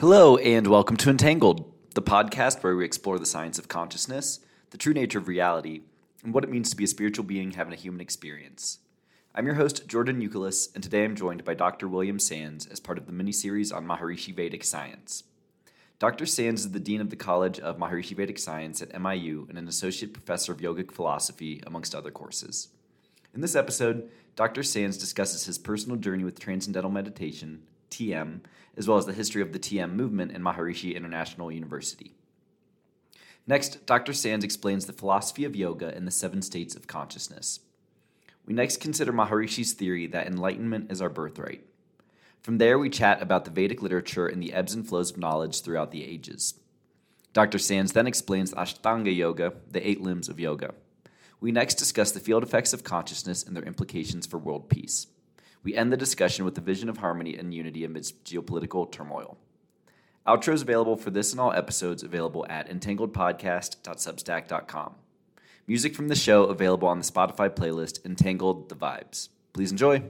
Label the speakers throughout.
Speaker 1: Hello, and welcome to Entangled, the podcast where we explore the science of consciousness, the true nature of reality, and what it means to be a spiritual being having a human experience. I'm your host, Jordan Youkilis, and today I'm joined by Dr. William Sands as part of the mini series on Maharishi Vedic Science. Dr. Sands is the Dean of the College of Maharishi Vedic Science at MIU and an Associate Professor of Yogic Philosophy, amongst other courses. In this episode, Dr. Sands discusses his personal journey with Transcendental Meditation, TM, as well as the history of the TM movement in Maharishi International University. Next, Dr. Sands explains the philosophy of yoga and the seven states of consciousness. We next consider Maharishi's theory that enlightenment is our birthright. From there, we chat about the Vedic literature and the ebbs and flows of knowledge throughout the ages. Dr. Sands then explains Ashtanga Yoga, the eight limbs of yoga. We next discuss the field effects of consciousness and their implications for world peace. We end the discussion with the vision of harmony and unity amidst geopolitical turmoil. Outros available for this and all episodes available at entangledpodcast.substack.com. Music from the show available on the Spotify playlist Entangled the Vibes. Please enjoy.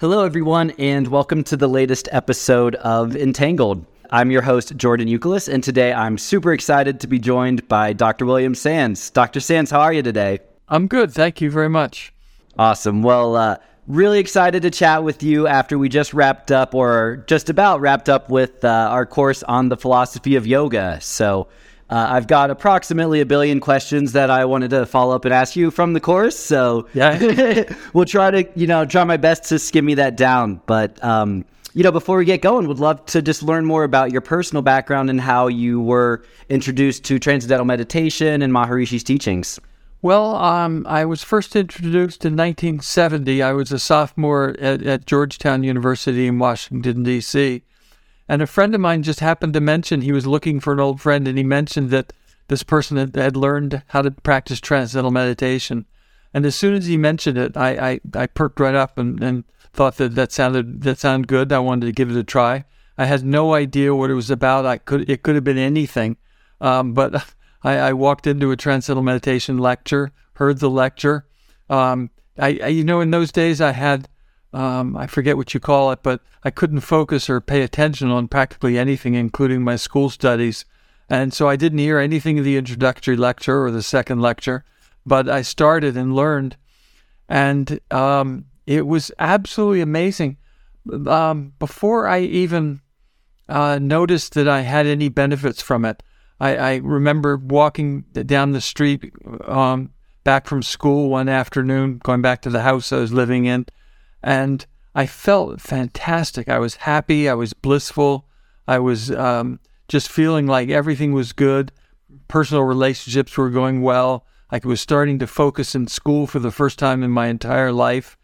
Speaker 1: Hello, everyone, and welcome to the latest episode of Entangled. I'm your host, Jordan Youkilis, and today I'm super excited to be joined by Dr. William Sands. Dr. Sands, how are you today?
Speaker 2: I'm good. Thank you very much.
Speaker 1: Awesome. Well, uh, really excited to chat with you after we just wrapped up, or just about wrapped up, with uh, our course on the philosophy of yoga. So, uh, I've got approximately a billion questions that I wanted to follow up and ask you from the course. So
Speaker 2: yeah,
Speaker 1: we'll try to, you know, try my best to skim me that down. But, um, you know, before we get going, would love to just learn more about your personal background and how you were introduced to transcendental meditation and Maharishi's teachings.
Speaker 2: Well, um, I was first introduced in 1970. I was a sophomore at, at Georgetown University in Washington, D.C. And a friend of mine just happened to mention he was looking for an old friend, and he mentioned that this person had, learned how to practice transcendental meditation. And as soon as he mentioned it, I, I, I perked right up and, and thought that that sounded that sounded good. I wanted to give it a try. I had no idea what it was about. I could it could have been anything, um, but I, I, walked into a transcendental meditation lecture, heard the lecture. Um, I, I, you know in those days I had um, I forget what you call it, but I couldn't focus or pay attention on practically anything, including my school studies. And so I didn't hear anything of the introductory lecture or the second lecture, but I started and learned. And um, it was absolutely amazing. Um, before I even uh, noticed that I had any benefits from it, I, I remember walking down the street um, back from school one afternoon, going back to the house I was living in and I felt fantastic. I was happy. I was blissful. I was um, just feeling like everything was good. Personal relationships were going well. I was starting to focus in school for the first time in my entire life.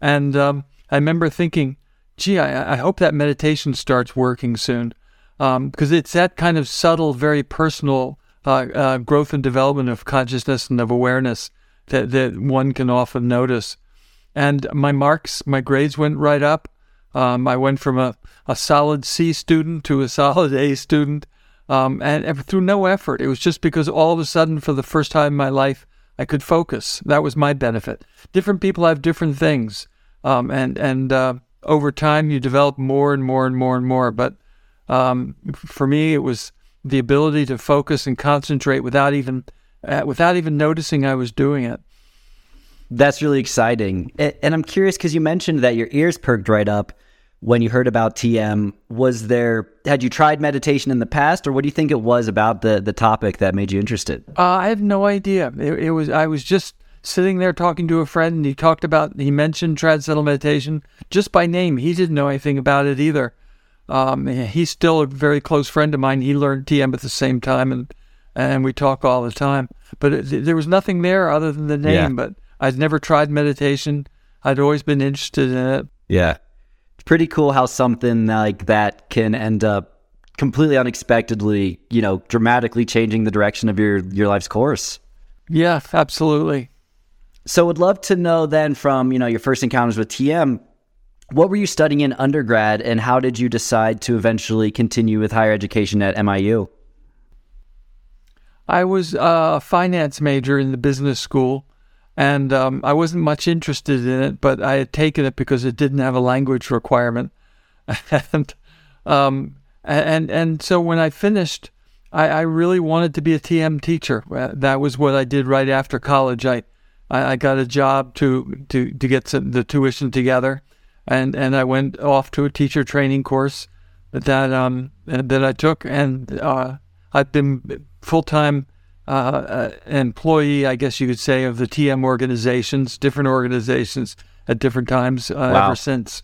Speaker 2: And um, I remember thinking, gee, I, I, hope that meditation starts working soon. Because um, it's that kind of subtle, very personal uh, uh, growth and development of consciousness and of awareness that, that one can often notice and my marks, my grades went right up. Um, I went from a, a solid C student to a solid A student, um, and, and, through no effort. It was just because all of a sudden, for the first time in my life, I could focus. That was my benefit. Different people have different things, um, and and uh, over time, you develop more and more and more and more. But um, for me, it was the ability to focus and concentrate without even uh, without even noticing I was doing it.
Speaker 1: That's really exciting. And I'm curious because you mentioned that your ears perked right up when you heard about TM. Was there, had you tried meditation in the past, or what do you think it was about the, the topic that made you interested?
Speaker 2: Uh, I have no idea. It, it, was, I was just sitting there talking to a friend, and he talked about, he mentioned transcendental meditation just by name. He didn't know anything about it either. Um, he's still a very close friend of mine. He learned TM at the same time, and and we talk all the time. But it, there was nothing there other than the name. Yeah. But I'd never tried meditation. I'd always been interested in it.
Speaker 1: Yeah. It's pretty cool how something like that can end up completely unexpectedly, you know, dramatically changing the direction of your your life's course.
Speaker 2: Yeah, absolutely.
Speaker 1: So would love to know then from, you know, your first encounters with TM, what were you studying in undergrad, and how did you decide to eventually continue with higher education at MIU?
Speaker 2: I was a finance major in the business school, and um, I wasn't much interested in it, but I had taken it because it didn't have a language requirement, and um, and and so when I finished, I, I, really wanted to be a TM teacher. Uh, that was what I did right after college. I I, got a job to to to get some, the tuition together, and and I went off to a teacher training course that um that I took, and uh, I've been full time uh, uh, employee, I guess you could say, of the TM organizations, different organizations at different times uh, wow. ever since.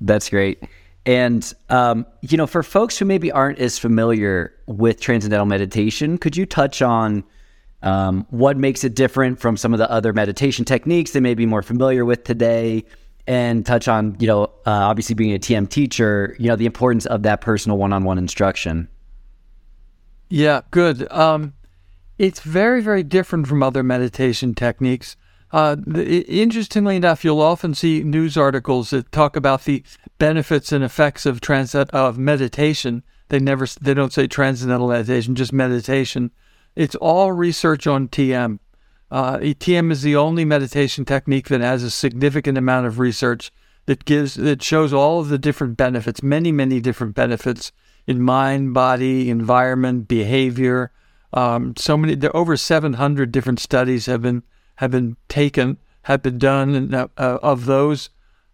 Speaker 1: That's great. And, um, you know, for folks who maybe aren't as familiar with transcendental meditation, could you touch on um, what makes it different from some of the other meditation techniques they may be more familiar with today? And touch on, you know, uh, obviously being a TM teacher, you know, the importance of that personal one on one instruction.
Speaker 2: Yeah, good. Um, it's very, very different from other meditation techniques. Uh, the, interestingly enough, you'll often see news articles that talk about the benefits and effects of trans of meditation. They never they don't say transcendental meditation, just meditation. It's all research on TM. Uh, TM is the only meditation technique that has a significant amount of research that gives that shows all of the different benefits, many many different benefits in mind, body, environment, behavior. Um, so many, there over 700 different studies have been have been taken, have been done, and uh, uh, of those,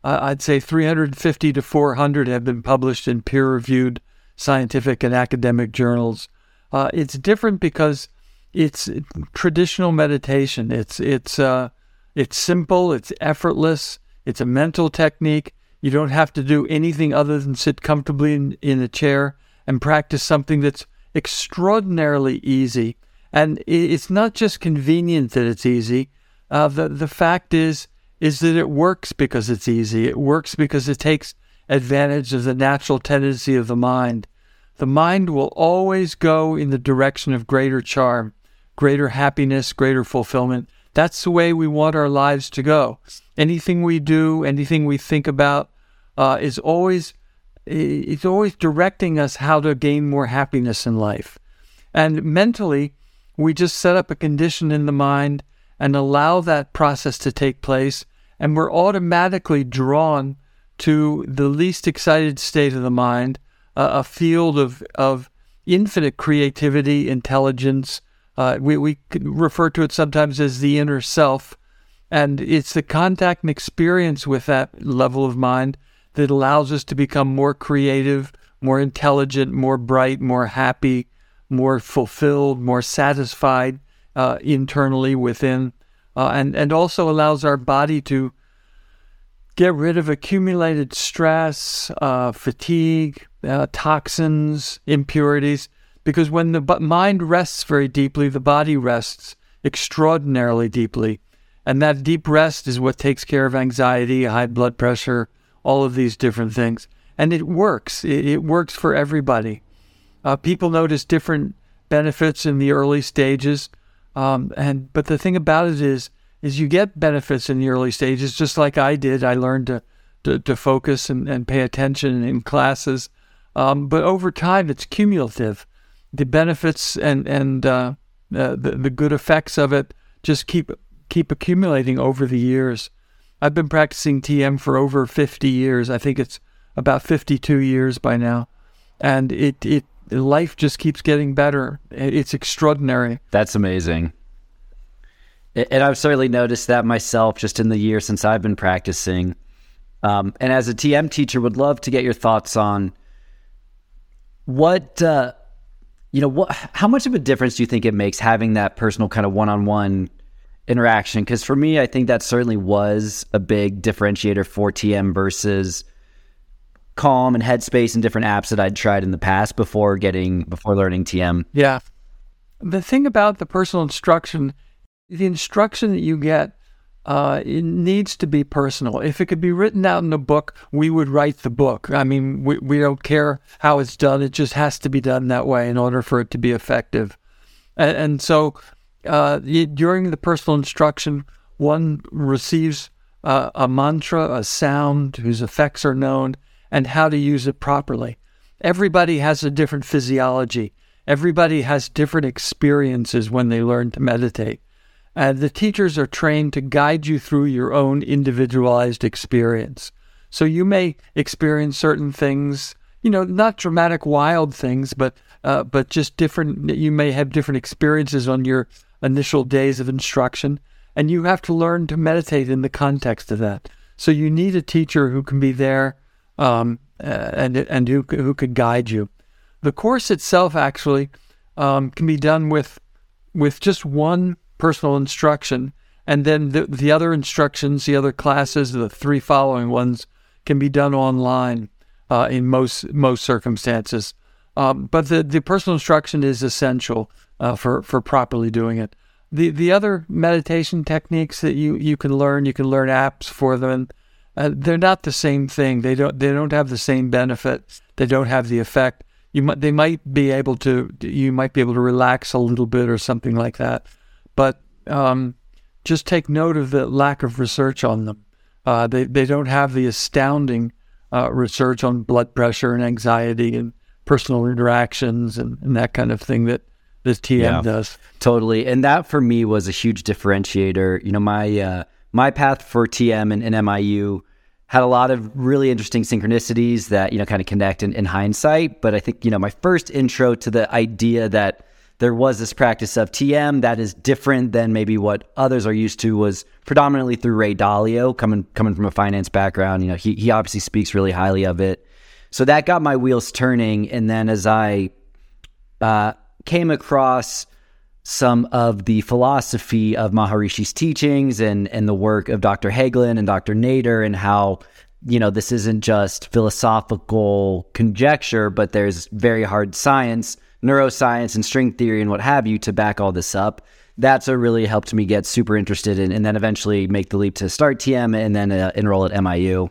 Speaker 2: uh, I'd say 350 to 400 have been published in peer-reviewed scientific and academic journals. Uh, it's different because it's traditional meditation. It's it's uh, it's simple. It's effortless. It's a mental technique. You don't have to do anything other than sit comfortably in, in a chair and practice something that's extraordinarily easy. And it's not just convenient that it's easy. Uh, the the fact is is that it works because it's easy. It works because it takes advantage of the natural tendency of the mind. The mind will always go in the direction of greater charm, greater happiness, greater fulfillment. That's the way we want our lives to go. Anything we do, anything we think about, uh, is always it's always directing us how to gain more happiness in life. And mentally, we just set up a condition in the mind and allow that process to take place, and we're automatically drawn to the least excited state of the mind, uh, a field of, of infinite creativity, intelligence. Uh, we, we refer to it sometimes as the inner self. And it's the contact and experience with that level of mind that allows us to become more creative, more intelligent, more bright, more happy, more fulfilled, more satisfied uh, internally within, uh, and and also allows our body to get rid of accumulated stress, uh, fatigue, uh, toxins, impurities. Because when the mind rests very deeply, the body rests extraordinarily deeply. And that deep rest is what takes care of anxiety, high blood pressure, all of these different things. And it works. It, it works for everybody. Uh, people notice different benefits in the early stages. Um, and but the thing about it is, is you get benefits in the early stages, just like I did. I learned to to, to focus and, and pay attention in classes. Um, but over time, it's cumulative. The benefits and and uh, uh, the the good effects of it just keep keep accumulating over the years. I've been practicing TM for over 50 years. I think it's about 52 years by now. And it, it life just keeps getting better. It's extraordinary.
Speaker 1: That's amazing. And I've certainly noticed that myself just in the year since I've been practicing. Um, and as a TM teacher, would love to get your thoughts on what, uh, you know, what, how much of a difference do you think it makes having that personal kind of one on one interaction because for me i think that certainly was a big differentiator for tm versus calm and headspace and different apps that i'd tried in the past before getting before learning tm
Speaker 2: yeah the thing about the personal instruction the instruction that you get uh, it needs to be personal. If it could be written out in a book, we would write the book. I mean, we, we don't care how it's done. It just has to be done that way in order for it to be effective. And, and so uh, during the personal instruction, one receives uh, a mantra, a sound whose effects are known, and how to use it properly. Everybody has a different physiology. Everybody has different experiences when they learn to meditate. And the teachers are trained to guide you through your own individualized experience. So you may experience certain things, you know, not dramatic, wild things, but uh, but just different. You may have different experiences on your initial days of instruction, and you have to learn to meditate in the context of that. So you need a teacher who can be there um, and and who who could guide you. The course itself actually um, can be done with with just one personal instruction, and then the the other instructions, the other classes, the three following ones can be done online uh, in most most circumstances. Um, but the, the personal instruction is essential uh, for for properly doing it. The the other meditation techniques that you, you can learn, you can learn apps for them. Uh, they're not the same thing. They don't they don't have the same benefit. They don't have the effect. You might they might be able to you might be able to relax a little bit or something like that. But um, just take note of the lack of research on them. Uh, they they don't have the astounding uh, research on blood pressure and anxiety and personal interactions and, and that kind of thing that this TM yeah, does.
Speaker 1: Totally, and that for me was a huge differentiator. You know, my uh, my path for TM and, and MIU had a lot of really interesting synchronicities that you know kind of connect in, in hindsight. But I think you know my first intro to the idea that there was this practice of TM that is different than maybe what others are used to was predominantly through Ray Dalio, coming coming from a finance background. You know, he he obviously speaks really highly of it. So that got my wheels turning. And then as I uh, came across some of the philosophy of Maharishi's teachings and and the work of Dr. Hagelin and Dr. Nader and how you know this isn't just philosophical conjecture, but there's very hard science neuroscience and string theory and what have you to back all this up. That's what really helped me get super interested in, and then eventually make the leap to start TM and then uh, enroll at MIU.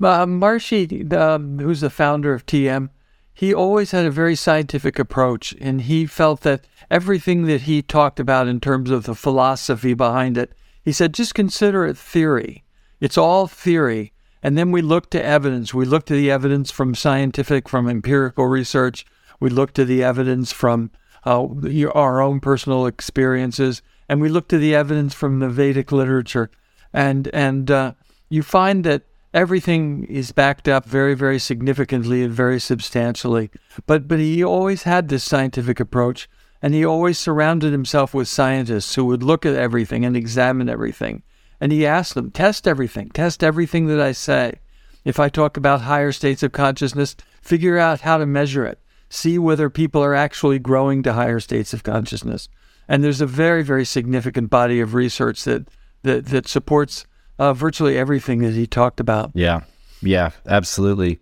Speaker 2: Uh, Maharishi, um, who's the founder of TM, he always had a very scientific approach, and he felt that everything that he talked about in terms of the philosophy behind it, he said, just consider it theory. It's all theory. And then we look to evidence. We look to the evidence from scientific, from empirical research. We look to the evidence from uh, our own personal experiences, and we look to the evidence from the Vedic literature, and and uh, you find that everything is backed up very, very significantly and very substantially. But but he always had this scientific approach, and he always surrounded himself with scientists who would look at everything and examine everything. And he asked them, test everything, test everything that I say. If I talk about higher states of consciousness, figure out how to measure it see whether people are actually growing to higher states of consciousness. And there's a very, very significant body of research that that, that supports uh, virtually everything that he talked about.
Speaker 1: Yeah, yeah, absolutely.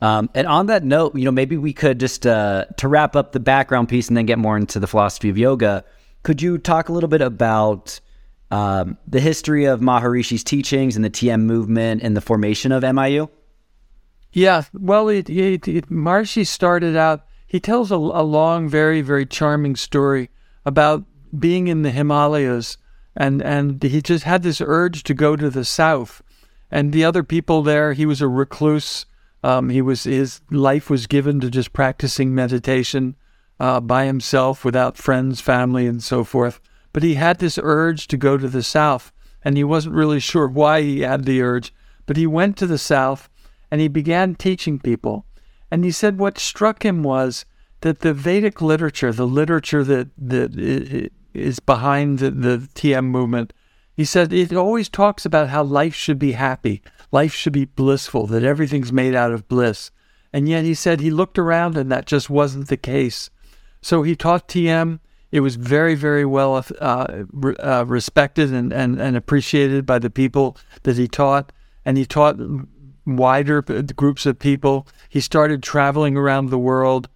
Speaker 1: Um, and on that note, you know, maybe we could just uh, to wrap up the background piece and then get more into the philosophy of yoga. Could you talk a little bit about um, the history of Maharishi's teachings and the TM movement and the formation of MIU?
Speaker 2: Yeah, well, it, it, it, Maharishi started out. He tells a, a long, very, very charming story about being in the Himalayas, and and he just had this urge to go to the south, and the other people there. He was a recluse. Um, he was his life was given to just practicing meditation uh, by himself, without friends, family, and so forth. But he had this urge to go to the south, and he wasn't really sure why he had the urge. But he went to the south and he began teaching people. And he said what struck him was that the Vedic literature, the literature that, that is behind the, the TM movement, he said it always talks about how life should be happy, life should be blissful, that everything's made out of bliss. And yet he said he looked around and that just wasn't the case. So he taught TM. It was very, very well uh, uh, respected and, and, and appreciated by the people that he taught. And he taught wider groups of people. He started traveling around the world,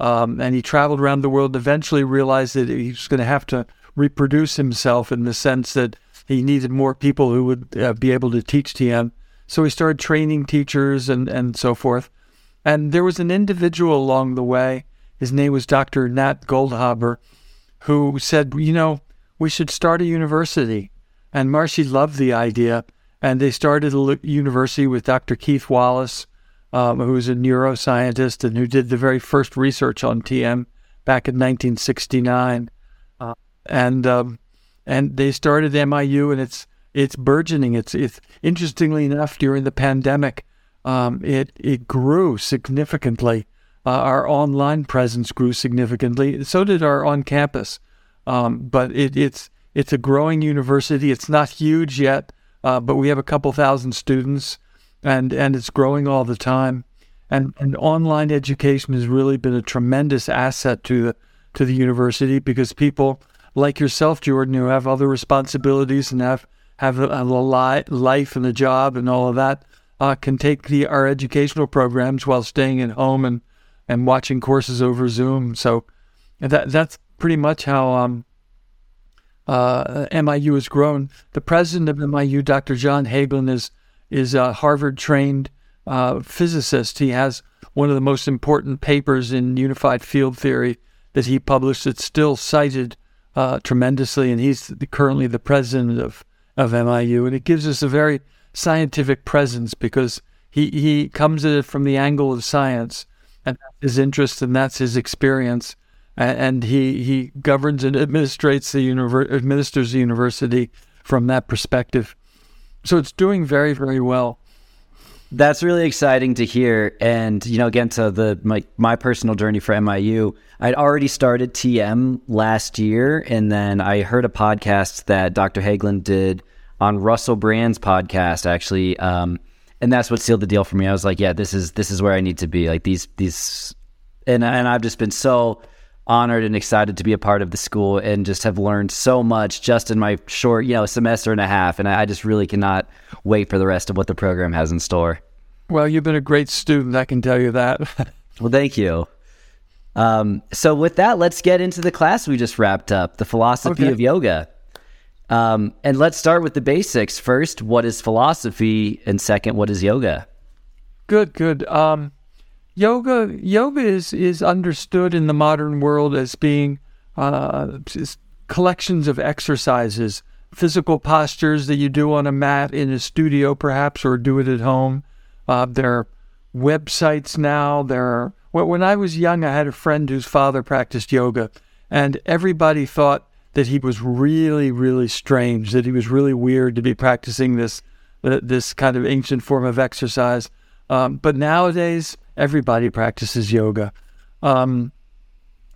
Speaker 2: um, and he traveled around the world. Eventually, realized that he was going to have to reproduce himself in the sense that he needed more people who would uh, be able to teach TM. So he started training teachers and and so forth. And there was an individual along the way. His name was Dr. Nat Goldhaber, who said, "You know, we should start a university." And Maharishi loved the idea And they started a university with Dr. Keith Wallace, um, who was a neuroscientist and who did the very first research on TM back in 1969. Uh, and um, and they started MIU, and it's it's burgeoning. It's it's interestingly enough during the pandemic, um, it it grew significantly. Uh, our online presence grew significantly. So did our on campus. Um, but it, it's it's a growing university. It's not huge yet, uh, but we have a couple thousand students, and and it's growing all the time. And and online education has really been a tremendous asset to the to the university because people like yourself, Jordan, who have other responsibilities and have have a, a li- life and a job and all of that, uh, can take the our educational programs while staying at home and and watching courses over Zoom. So that that's pretty much how um, uh, MIU has grown. The president of MIU, Dr. John Hagelin, is is a Harvard trained uh, physicist. He has one of the most important papers in unified field theory that he published. It's still cited uh, tremendously, and he's currently the president of of MIU, and it gives us a very scientific presence because he he comes at it from the angle of science and his interest, and that's his experience and he he governs and administrates the univer- administers the university from that perspective. So it's doing very very well.
Speaker 1: That's really exciting to hear. And you know, again, to the my my personal journey for MIU, I'd already started TM last year, and then I heard a podcast that Dr. Hagelin did on Russell Brand's podcast, actually. Um, and that's what sealed the deal for me. I was like, yeah, this is this is where I need to be. Like these these, and and I've just been so honored and excited to be a part of the school and just have learned so much just in my short, you know, semester and a half. And I just really cannot wait for the rest of what the program has in store.
Speaker 2: Well, you've been a great student, I can tell you that.
Speaker 1: well, thank you. Um, so, with that, let's get into the class we just wrapped up the philosophy okay. of yoga. Um, and let's start with the basics. First, what is philosophy? And second, what is yoga?
Speaker 2: Good, good. Um, yoga yoga is is understood in the modern world as being uh, collections of exercises, physical postures that you do on a mat in a studio, perhaps, or do it at home. Uh, there are websites now. There are. When I was young, I had a friend whose father practiced yoga, and everybody thought that he was really, really strange. That he was really weird to be practicing this uh, this kind of ancient form of exercise. Um, but nowadays, everybody practices yoga. Um,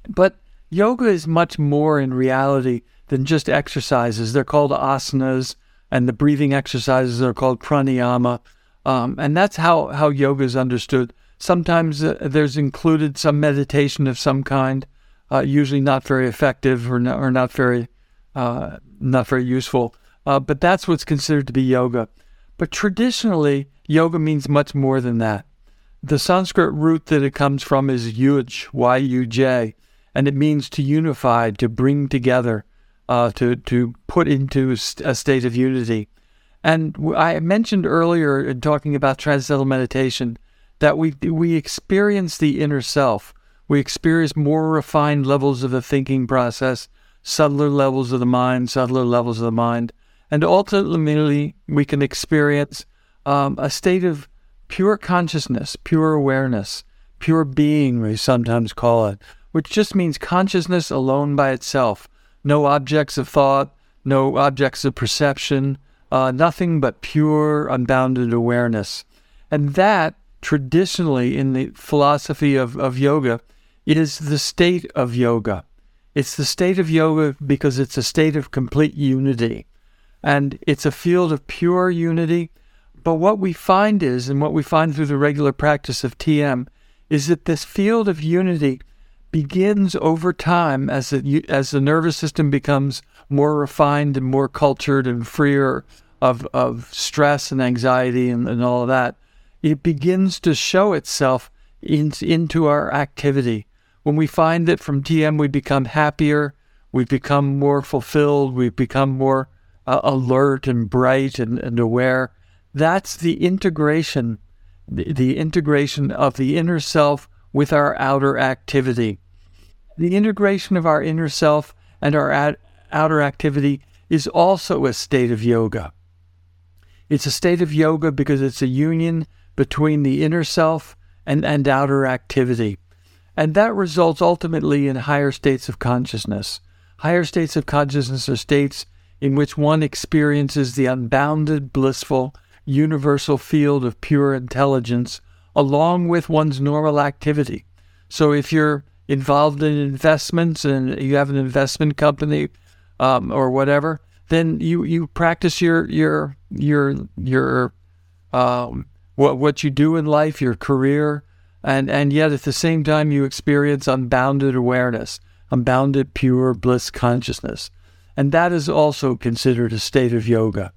Speaker 2: but yoga is much more in reality than just exercises. They're called asanas, and the breathing exercises are called pranayama. Um, and that's how, how yoga is understood. Sometimes uh, there's included some meditation of some kind, uh, usually not very effective or not, or not very uh, not very useful. Uh, but that's what's considered to be yoga. But traditionally, yoga means much more than that. The Sanskrit root that it comes from is yuj, Y-U-J, and it means to unify, to bring together, uh, to to put into a state of unity. And I mentioned earlier in talking about transcendental meditation that we we experience the inner self. We experience more refined levels of the thinking process, subtler levels of the mind, subtler levels of the mind, and ultimately we can experience um, a state of pure consciousness, pure awareness, pure being, we sometimes call it, which just means consciousness alone by itself. No objects of thought, no objects of perception, uh, nothing but pure, unbounded awareness. And that, traditionally in the philosophy of, of yoga, is the state of yoga. It's the state of yoga because it's a state of complete unity. And it's a field of pure unity but what we find is, and what we find through the regular practice of TM, is that this field of unity begins over time as the, as the nervous system becomes more refined and more cultured and freer of, of stress and anxiety and, and all of that. It begins to show itself in, into our activity. When we find that from TM we become happier, we become more fulfilled, we become more uh, alert and bright and, and aware that's the integration, the, the integration of the inner self with our outer activity. The integration of our inner self and our ad, outer activity is also a state of yoga. It's a state of yoga because it's a union between the inner self and, and outer activity. And that results ultimately in higher states of consciousness. Higher states of consciousness are states in which one experiences the unbounded, blissful, universal field of pure intelligence along with one's normal activity. So if you're involved in investments and you have an investment company um, or whatever, then you, you practice your your your your um, what what you do in life, your career, and and yet at the same time you experience unbounded awareness, unbounded pure bliss consciousness, and that is also considered a state of yoga.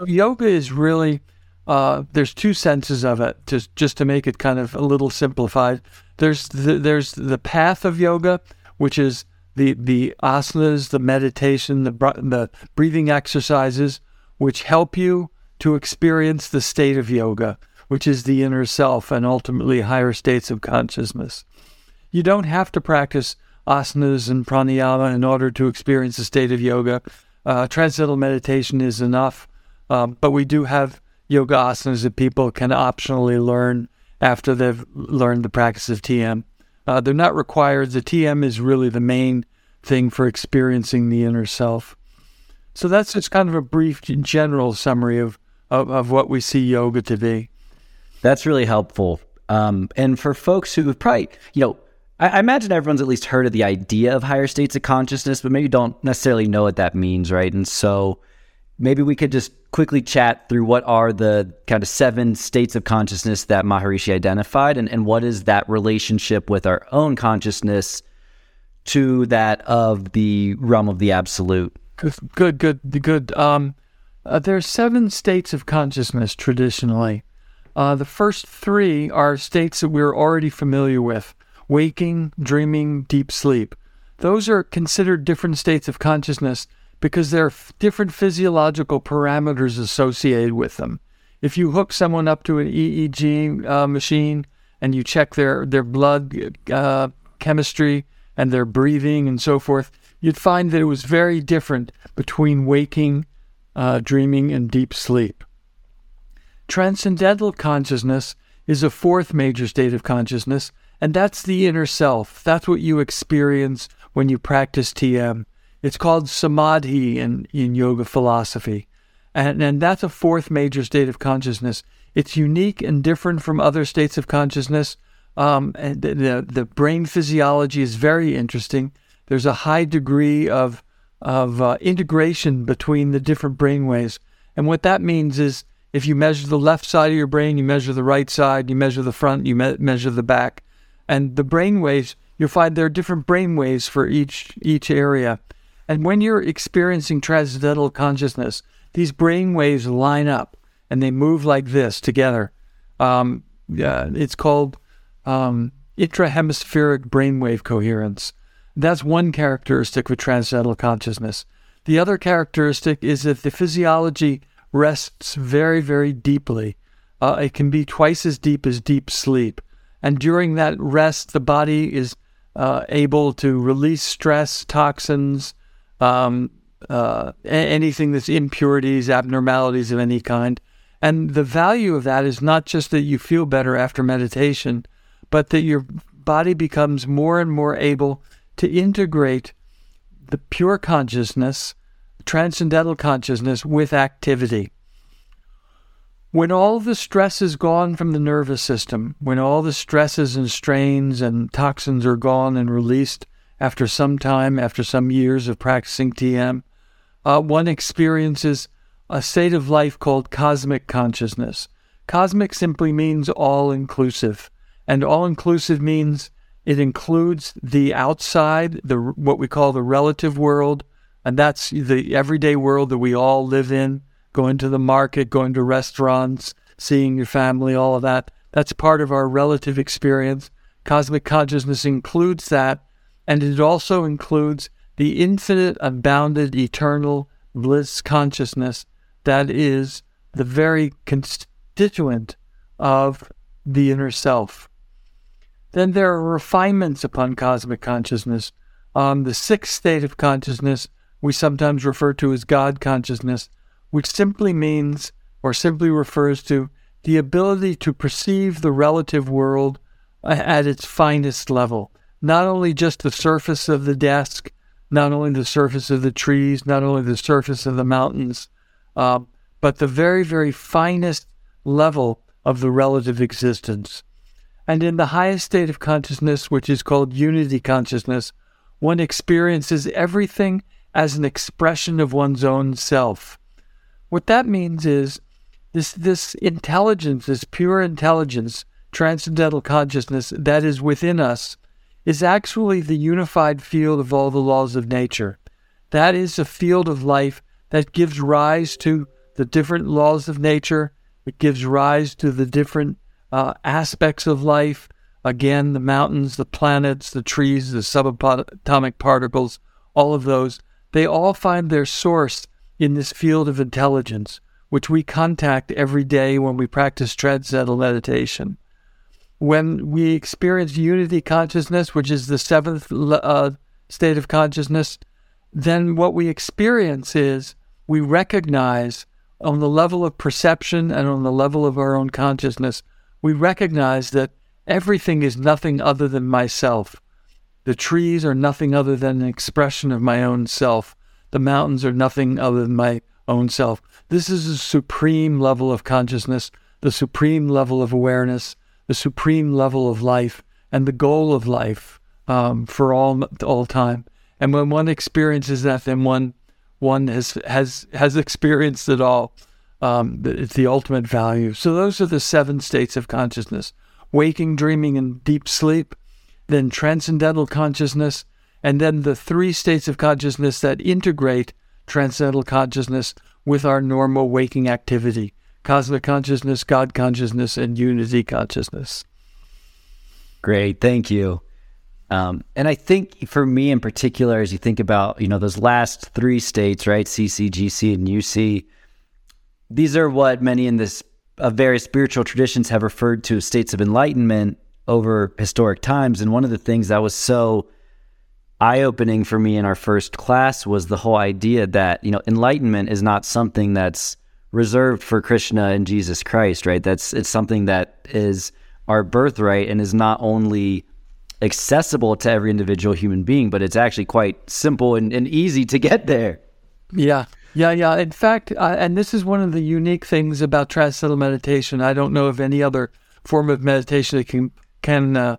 Speaker 2: So yoga is really uh, there's two senses of it, just just to make it kind of a little simplified. There's the, there's the path of yoga, which is the the asanas, the meditation, the the breathing exercises, which help you to experience the state of yoga, which is the inner self and ultimately higher states of consciousness. You don't have to practice asanas and pranayama in order to experience the state of yoga. Uh, transcendental meditation is enough, um, but we do have yoga asanas that people can optionally learn after they've learned the practice of TM. Uh, they're not required. The TM is really the main thing for experiencing the inner self. So that's just kind of a brief general summary of, of, of what we see yoga to be.
Speaker 1: That's really helpful. Um, and for folks who probably, you know, I, I, imagine everyone's at least heard of the idea of higher states of consciousness, but maybe don't necessarily know what that means, right? And so maybe we could just quickly chat through what are the kind of seven states of consciousness that Maharishi identified and, and what is that relationship with our own consciousness to that of the realm of the absolute.
Speaker 2: Good, good, good. Um, uh, there are seven states of consciousness traditionally. Uh, the first three are states that we're already familiar with waking, dreaming, deep sleep. Those are considered different states of consciousness because there are different physiological parameters associated with them. If you hook someone up to an EEG uh, machine and you check their, their blood uh, chemistry and their breathing and so forth, you'd find that it was very different between waking, uh, dreaming, and deep sleep. Transcendental consciousness is a fourth major state of consciousness, and that's the inner self. That's what you experience when you practice TM. It's called samadhi in, in yoga philosophy. And, and that's a fourth major state of consciousness. It's unique and different from other states of consciousness. Um, and the, the, brain physiology is very interesting. There's a high degree of, of uh, integration between the different brain waves. And what that means is if you measure the left side of your brain, you measure the right side, you measure the front, you me- measure the back. And the brain waves, you'll find there are different brain waves for each, each area. And when you're experiencing transcendental consciousness, these brain waves line up and they move like this together. Um, yeah, it's called um, intrahemispheric brainwave coherence. That's one characteristic of transcendental consciousness. The other characteristic is that the physiology rests very, very deeply. Uh, it can be twice as deep as deep sleep. And during that rest, the body is uh, able to release stress, toxins, um, uh, anything that's impurities, abnormalities of any kind. And the value of that is not just that you feel better after meditation, but that your body becomes more and more able to integrate the pure consciousness, transcendental consciousness, with activity. When all the stress is gone from the nervous system, when all the stresses and strains and toxins are gone and released, after some time, after some years of practicing TM, uh, one experiences a state of life called cosmic consciousness. Cosmic simply means all inclusive, and all inclusive means it includes the outside, the what we call the relative world, and that's the everyday world that we all live in. Going to the market, going to restaurants, seeing your family, all of that. That's part of our relative experience. Cosmic consciousness includes that, and it also includes the infinite, unbounded, eternal bliss consciousness that is the very constituent of the inner self. Then there are refinements upon cosmic consciousness. Um, the sixth state of consciousness we sometimes refer to as God consciousness, which simply means or simply refers to the ability to perceive the relative world at its finest level. Not only just the surface of the desk, not only the surface of the trees, not only the surface of the mountains, uh, but the very, very finest level of the relative existence. And in the highest state of consciousness, which is called unity consciousness, one experiences everything as an expression of one's own self. What that means is this, this intelligence, this pure intelligence, transcendental consciousness that is within us, is actually the unified field of all the laws of nature. That is a field of life that gives rise to the different laws of nature. It gives rise to the different uh, aspects of life. Again, the mountains, the planets, the trees, the subatomic particles, all of those, they all find their source in this field of intelligence, which we contact every day when we practice transcendental meditation. When we experience unity consciousness, which is the seventh uh, state of consciousness, then what we experience is we recognize on the level of perception and on the level of our own consciousness, we recognize that everything is nothing other than myself. The trees are nothing other than an expression of my own self. The mountains are nothing other than my own self. This is a supreme level of consciousness, the supreme level of awareness, the supreme level of life, and the goal of life um, for all all time. And when one experiences that, then one one has has has experienced it all. Um, it's the ultimate value. So those are the seven states of consciousness: waking, dreaming, and deep sleep. Then transcendental consciousness, and then the three states of consciousness that integrate transcendental consciousness with our normal waking activity cosmic consciousness, God consciousness, and unity consciousness.
Speaker 1: Great, thank you. Um, and I think for me in particular, as you think about you know those last three states, right, CC, GC, and UC, these are what many in this uh, various spiritual traditions have referred to as states of enlightenment over historic times. And one of the things that was so eye opening for me in our first class was the whole idea that you know enlightenment is not something that's reserved for Krishna and Jesus Christ, right? That's it's something that is our birthright and is not only accessible to every individual human being, but it's actually quite simple and, and easy to get there.
Speaker 2: Yeah. Yeah, yeah. In fact, uh, and this is one of the unique things about transcendental meditation. I don't know of any other form of meditation that can can uh,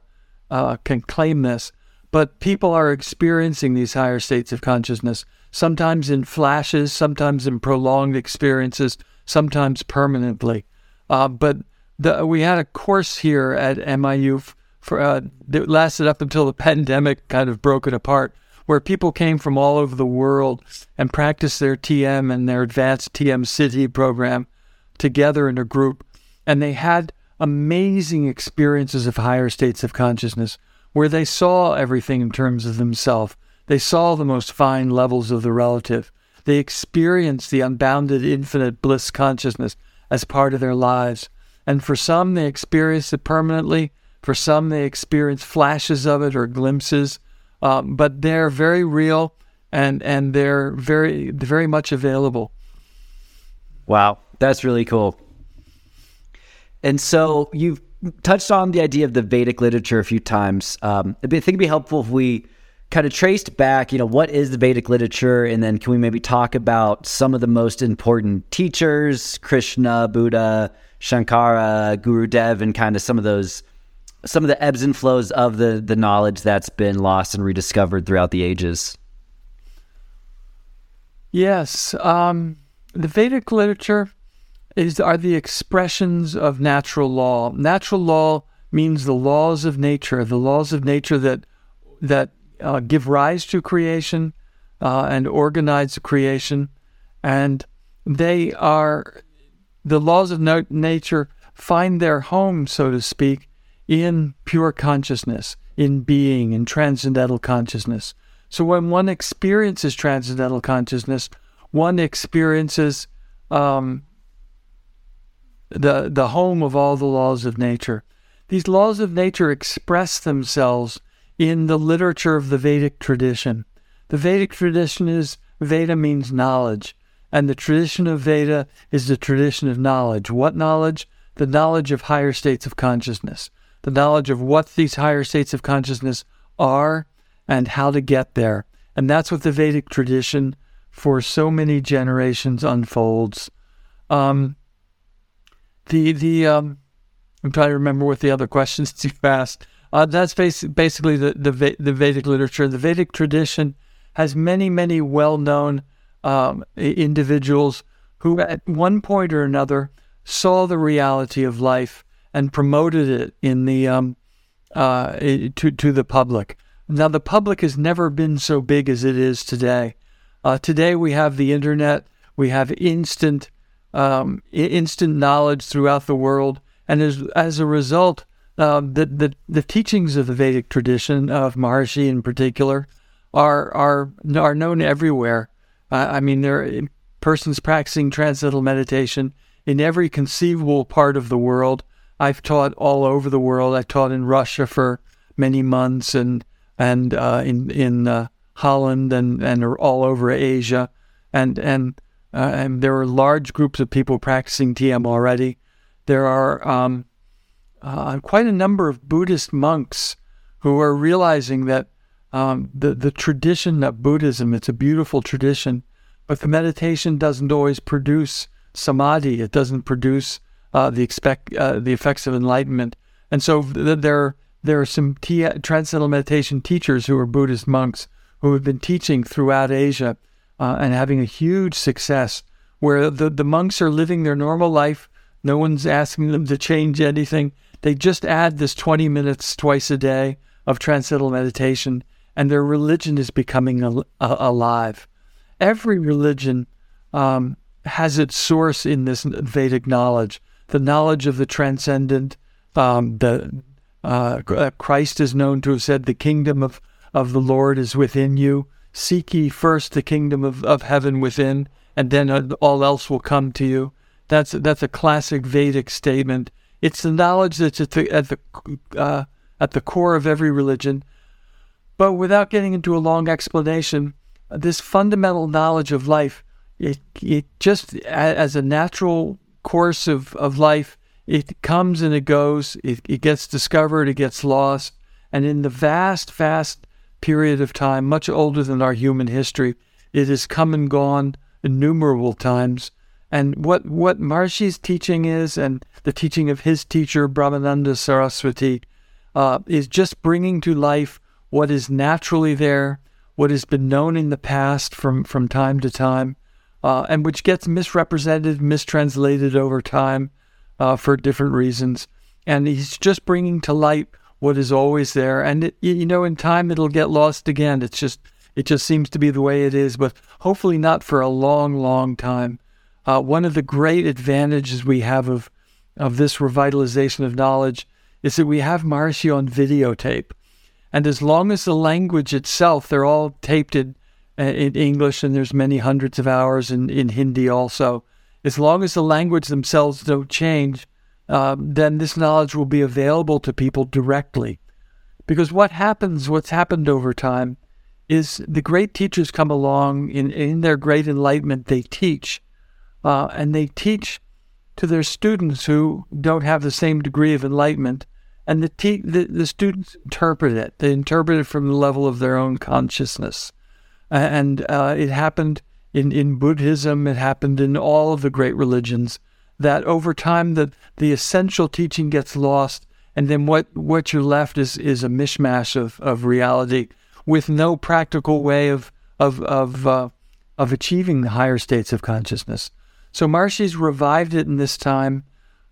Speaker 2: uh, can claim this, but people are experiencing these higher states of consciousness. Sometimes in flashes, sometimes in prolonged experiences, sometimes permanently. Uh, but the, we had a course here at MIU for uh, that lasted up until the pandemic kind of broke it apart, where people came from all over the world and practiced their TM and their advanced TM Sidhi program together in a group, and they had amazing experiences of higher states of consciousness where they saw everything in terms of themselves. They saw the most fine levels of the relative. They experienced the unbounded infinite bliss consciousness as part of their lives. And for some, they experienced it permanently. For some, they experience flashes of it or glimpses, um, but they're very real and and they're very very much available.
Speaker 1: Wow, that's really cool. And so you've touched on the idea of the Vedic literature a few times. Um, I think it'd be helpful if we kind of traced back, you know, what is the Vedic literature? And then can we maybe talk about some of the most important teachers, Krishna, Buddha, Shankara, Guru Dev, and kind of some of those some of the ebbs and flows of the the knowledge that's been lost and rediscovered throughout the ages.
Speaker 2: Yes, um, the Vedic literature is are the expressions of natural law. Natural law means the laws of nature, the laws of nature that that uh, give rise to creation uh, and organize creation, and they are the laws of no- nature find their home, so to speak, in pure consciousness, in being, in transcendental consciousness. So when one experiences transcendental consciousness, one experiences um, the the home of all the laws of nature. These laws of nature express themselves in the literature of the Vedic tradition. The Vedic tradition is Veda means knowledge, And the tradition of Veda is the tradition of knowledge. What knowledge? The knowledge of higher states of consciousness, the knowledge of what these higher states of consciousness are and how to get there. And that's what the Vedic tradition for so many generations unfolds. Um, the the um, I'm trying to remember what the other questions you asked. Uh, that's basi- basically the, the the Vedic literature. The Vedic tradition has many many well known um, individuals who, at one point or another, saw the reality of life and promoted it in the um, uh, to to the public. Now, the public has never been so big as it is today. Uh, today, we have the internet. We have instant um, instant knowledge throughout the world, and as as a result, uh, the, the the teachings of the Vedic tradition of Maharishi in particular are are are known everywhere. Uh, I mean, there are persons practicing transcendental meditation in every conceivable part of the world. I've taught all over the world. I taught in Russia for many months, and and uh, in in uh, Holland, and and all over Asia, and and uh, and there are large groups of people practicing TM already. There are um, uh, quite a number of Buddhist monks who are realizing that um, the the tradition of Buddhism. It's a beautiful tradition, but the meditation doesn't always produce samadhi. It doesn't produce uh, the expect uh, the effects of enlightenment. And so th- there there are some t- transcendental meditation teachers who are Buddhist monks who have been teaching throughout Asia uh, and having a huge success. Where the, the monks are living their normal life, no one's asking them to change anything. They just add this 20 minutes twice a day of transcendental meditation, and their religion is becoming al- alive. Every religion um, has its source in this Vedic knowledge, the knowledge of the transcendent. Um, the uh, Christ is known to have said, "The kingdom of of the Lord is within you. Seek ye first the kingdom of, of heaven within, and then uh, all else will come to you." That's that's a classic Vedic statement. It's the knowledge that's at the at the uh, at the core of every religion. But without getting into a long explanation, this fundamental knowledge of life, it, it just as a natural course of, of life, it comes and it goes. It, it gets discovered, it gets lost. And in the vast, vast period of time, much older than our human history, it has come and gone innumerable times. And what, what Maharishi's teaching is, and the teaching of his teacher, Brahmananda Saraswati, uh, is just bringing to life what is naturally there, what has been known in the past from, from time to time, uh, and which gets misrepresented, mistranslated over time uh, for different reasons. And he's just bringing to light what is always there. And it, you know, in time it'll get lost again. It's just it just seems to be the way it is, but hopefully not for a long, long time. Uh, one of the great advantages we have of of this revitalization of knowledge is that we have Maharishi on videotape. And as long as the language itself, they're all taped in, uh, in English, and there's many hundreds of hours in, in Hindi also. As long as the language themselves don't change, uh, then this knowledge will be available to people directly. Because what happens, what's happened over time, is the great teachers come along in, in their great enlightenment, they teach. Uh, and they teach to their students who don't have the same degree of enlightenment. And the, te- the, the students interpret it. They interpret it from the level of their own consciousness. And uh, it happened in, in Buddhism, it happened in all of the great religions, that over time the, the essential teaching gets lost, and then what, what you're left is, is a mishmash of, of reality with no practical way of, of, of, uh, of achieving the higher states of consciousness. So Maharishi's revived it in this time,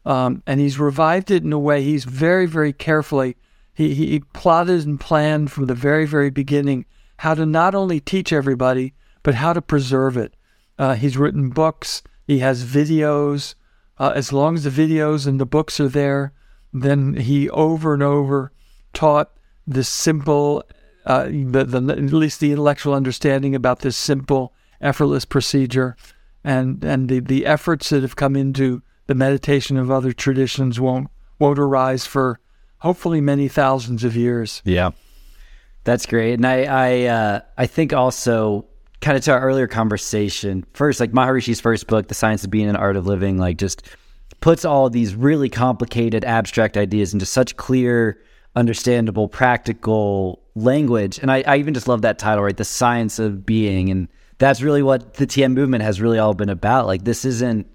Speaker 2: um, and he's revived it in a way he's very, very carefully. He, he plotted and planned from the very, very beginning how to not only teach everybody, but how to preserve it. Uh, he's written books, he has videos. Uh, as long as the videos and the books are there, then he over and over taught this simple, uh, the, the, at least the intellectual understanding about this simple, effortless procedure. And, and the, the efforts that have come into the meditation of other traditions won't, won't arise for hopefully many thousands of years.
Speaker 1: Yeah. That's great, and I I uh, I think also kind of to our earlier conversation, first, like Maharishi's first book, The Science of Being and Art of Living, like just puts all these really complicated abstract ideas into such clear, understandable, practical language. And I, I even just love that title, right? The Science of Being. And that's really what the TM movement has really all been about. Like this isn't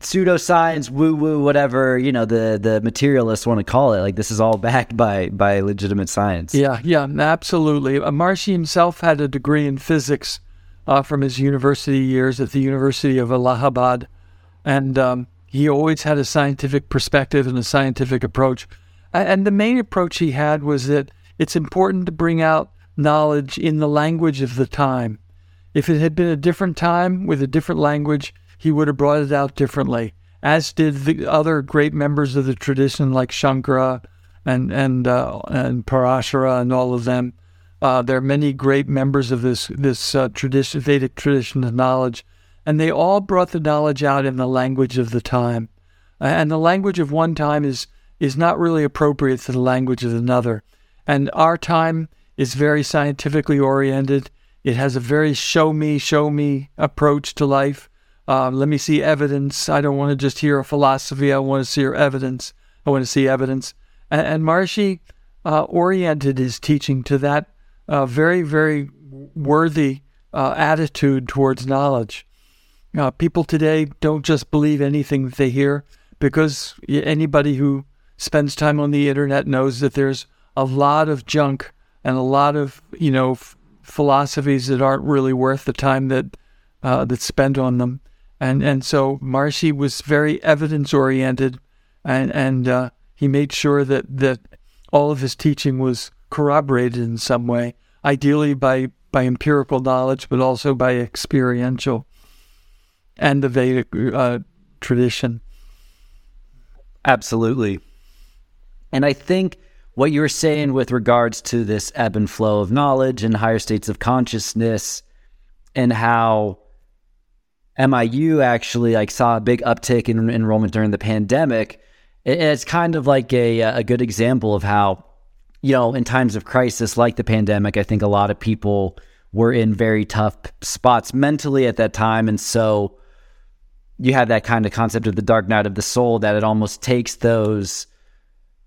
Speaker 1: pseudoscience, woo woo, whatever you know the the materialists want to call it. Like this is all backed by by legitimate science.
Speaker 2: Yeah, yeah, absolutely. Uh, Maharishi himself had a degree in physics uh, from his university years at the University of Allahabad, and um, he always had a scientific perspective and a scientific approach. And the main approach he had was that it's important to bring out knowledge in the language of the time. If it had been a different time with a different language, he would have brought it out differently, as did the other great members of the tradition like Shankara and and uh, and Parashara and all of them. Uh, there are many great members of this this uh, tradition, Vedic tradition of knowledge, and they all brought the knowledge out in the language of the time. And the language of one time is is not really appropriate to the language of another. And our time is very scientifically oriented. It has a very show me, show me approach to life. Uh, let me see evidence. I don't want to just hear a philosophy. I want to see your evidence. I want to see evidence. And, and uh, oriented his teaching to that uh, very, very worthy uh, attitude towards knowledge. Uh, people today don't just believe anything that they hear because anybody who spends time on the internet knows that there's a lot of junk and a lot of you know philosophies that aren't really worth the time that uh, that's spent on them and and so Maharishi was very evidence oriented, and and uh, he made sure that that all of his teaching was corroborated in some way, ideally by by empirical knowledge, but also by experiential, and the Vedic uh, tradition.
Speaker 1: Absolutely, and I think what you were saying with regards to this ebb and flow of knowledge and higher states of consciousness, and how MIU actually like saw a big uptick in enrollment during the pandemic. It's kind of like a a good example of how you know in times of crisis like the pandemic, I think a lot of people were in very tough spots mentally at that time, and so you have that kind of concept of the dark night of the soul that it almost takes those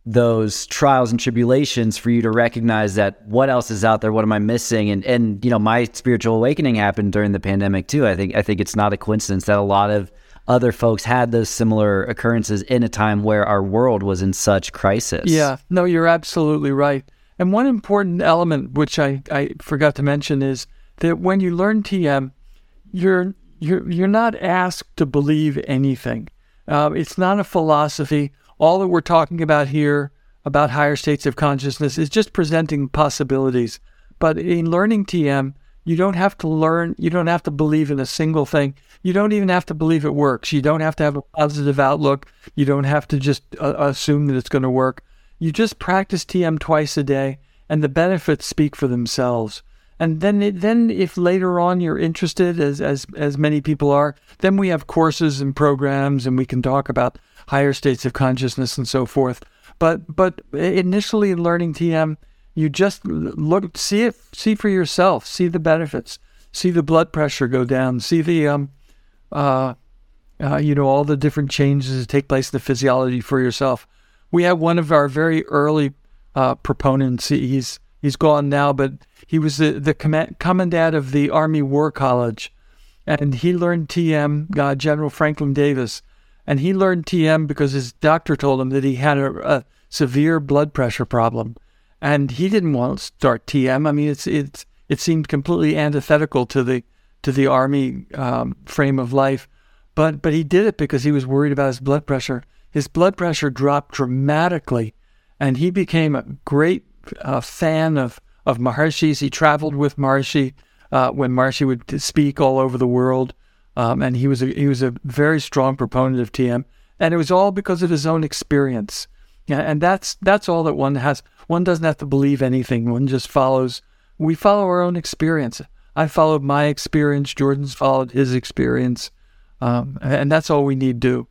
Speaker 1: those trials and tribulations for you to recognize that what else is out there? What am i missing? And and you know my spiritual awakening happened during the pandemic too. I think i think it's not a coincidence that a lot of other folks had those similar occurrences in a time where our world was in such crisis.
Speaker 2: Yeah. No you're absolutely right. And one important element which i i forgot to mention is that when you learn tm you're you're you're not asked to believe anything. Uh, it's not a philosophy all that we're talking about here about higher states of consciousness is just presenting possibilities. But in learning TM, you don't have to learn, you don't have to believe in a single thing. You don't even have to believe it works. You don't have to have a positive outlook. You don't have to just uh, assume that it's going to work. You just practice TM twice a day, and the benefits speak for themselves. And then, it, then if later on you're interested, as as as many people are, then we have courses and programs, and we can talk about higher states of consciousness and so forth. But but initially in learning TM, you just look see it see for yourself, see the benefits, see the blood pressure go down, see the um uh, uh you know all the different changes that take place in the physiology for yourself. We have one of our very early uh, proponents. He's he's gone now, but he was the the commandant of the Army War College, and he learned TM. Uh, General Franklin Davis, and he learned TM because his doctor told him that he had a, a severe blood pressure problem. And he didn't want to start TM. I mean, it's it's it seemed completely antithetical to the to the army um, frame of life, but but he did it because he was worried about his blood pressure. His blood pressure dropped dramatically, and he became a great uh, fan of of Maharishi's. He traveled with Maharishi uh, when Maharishi would speak all over the world. Um, and he was a, he was a very strong proponent of TM, and it was all because of his own experience. Yeah, and that's that's all that one has. One doesn't have to believe anything. One just follows. We follow our own experience. I followed my experience. Jordan's followed his experience, um, and that's all we need to do.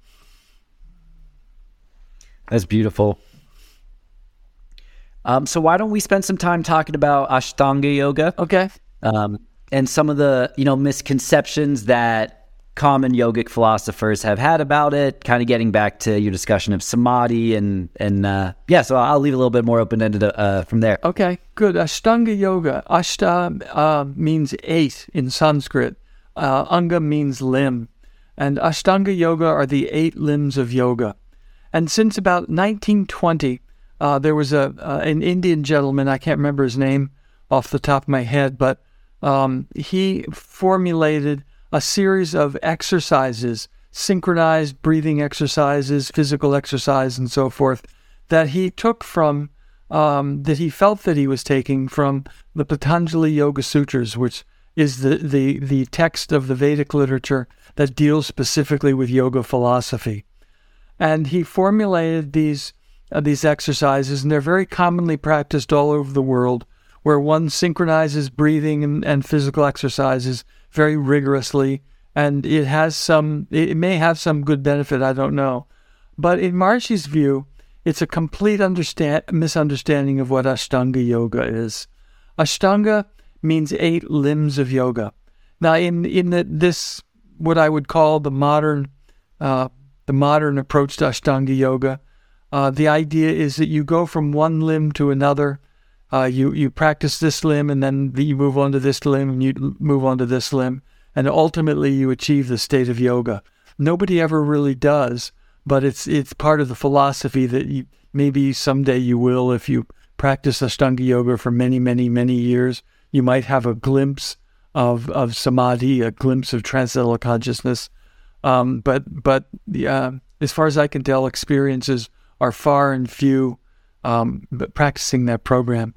Speaker 1: That's beautiful. Um, so why don't we spend some time talking about Ashtanga yoga?
Speaker 2: Okay.
Speaker 1: Um, and some of the you know misconceptions that common yogic philosophers have had about it. Kind of getting back to your discussion of samadhi and and uh, yeah, so I'll leave a little bit more open ended uh, from there.
Speaker 2: Okay, good. Ashtanga yoga. Ashta uh, means eight in Sanskrit. Uh, anga means limb, and Ashtanga yoga are the eight limbs of yoga. And since about 1920, uh, there was a uh, an Indian gentleman. I can't remember his name off the top of my head, but um, he formulated a series of exercises, synchronized breathing exercises, physical exercise, and so forth, that he took from, um, that he felt that he was taking from the Patanjali Yoga Sutras, which is the, the, the text of the Vedic literature that deals specifically with yoga philosophy. And he formulated these, uh, these exercises, and they're very commonly practiced all over the world, where one synchronizes breathing and, and physical exercises very rigorously, and it has some, it may have some good benefit, I don't know. But in Maharishi's view, it's a complete understand, misunderstanding of what Ashtanga yoga is. Ashtanga means eight limbs of yoga. Now, in in the, this, what I would call the modern, uh, the modern approach to Ashtanga yoga, uh, the idea is that you go from one limb to another uh, you you practice this limb and then you move on to this limb and you move on to this limb and ultimately you achieve the state of yoga. Nobody ever really does, but it's it's part of the philosophy that you, maybe someday you will if you practice Ashtanga yoga for many many many years. You might have a glimpse of of samadhi, a glimpse of transcendental consciousness. Um, but but uh, as far as I can tell, experiences are far and few um, practicing that program.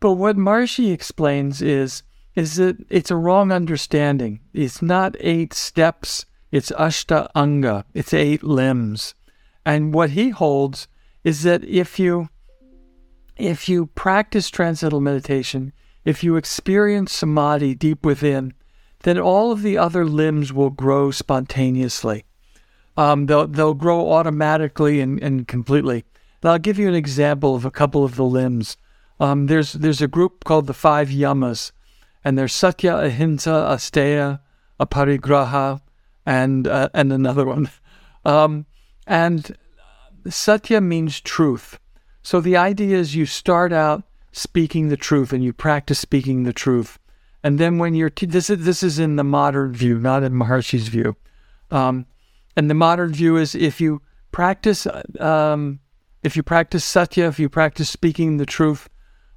Speaker 2: But what Maharishi explains is is that it's a wrong understanding. It's not eight steps, it's ashta anga, it's eight limbs. And what he holds is that if you if you practice transcendental meditation, if you experience samadhi deep within, then all of the other limbs will grow spontaneously. Um, they'll, they'll grow automatically and, and completely. I'll give you an example of a couple of the limbs. Um, there's there's a group called the Five Yamas, and there's Satya, Ahimsa, Asteya, Aparigraha, and uh, and another one. Um, and Satya means truth. So the idea is you start out speaking the truth, and you practice speaking the truth, and then when you're this is this is in the modern view, not in Maharishi's view. Um, and the modern view is if you practice um, if you practice satya, if you practice speaking the truth,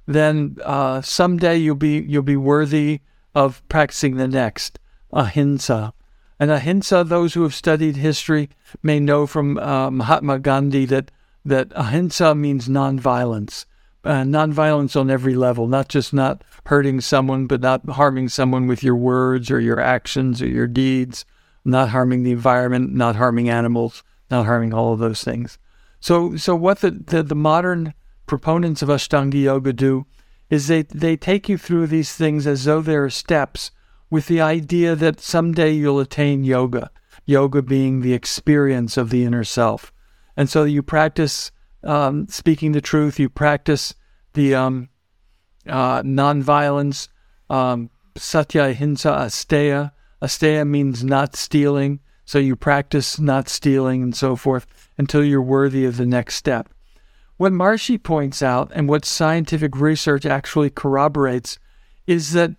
Speaker 2: then uh, someday you'll be you'll be worthy of practicing the next ahimsa. And ahimsa, those who have studied history may know from uh, Mahatma Gandhi that that ahimsa means nonviolence, uh, nonviolence on every level, not just not hurting someone, but not harming someone with your words or your actions or your deeds, not harming the environment, not harming animals, not harming all of those things. So, so what the, the, the modern proponents of Ashtanga Yoga do is they, they take you through these things as though they're steps with the idea that someday you'll attain yoga, yoga being the experience of the inner self. And so you practice um, speaking the truth, you practice the um, uh, nonviolence, um, satya, ahimsa, asteya. Asteya means not stealing. So you practice not stealing and so forth until you're worthy of the next step. What Maharishi points out, and what scientific research actually corroborates, is that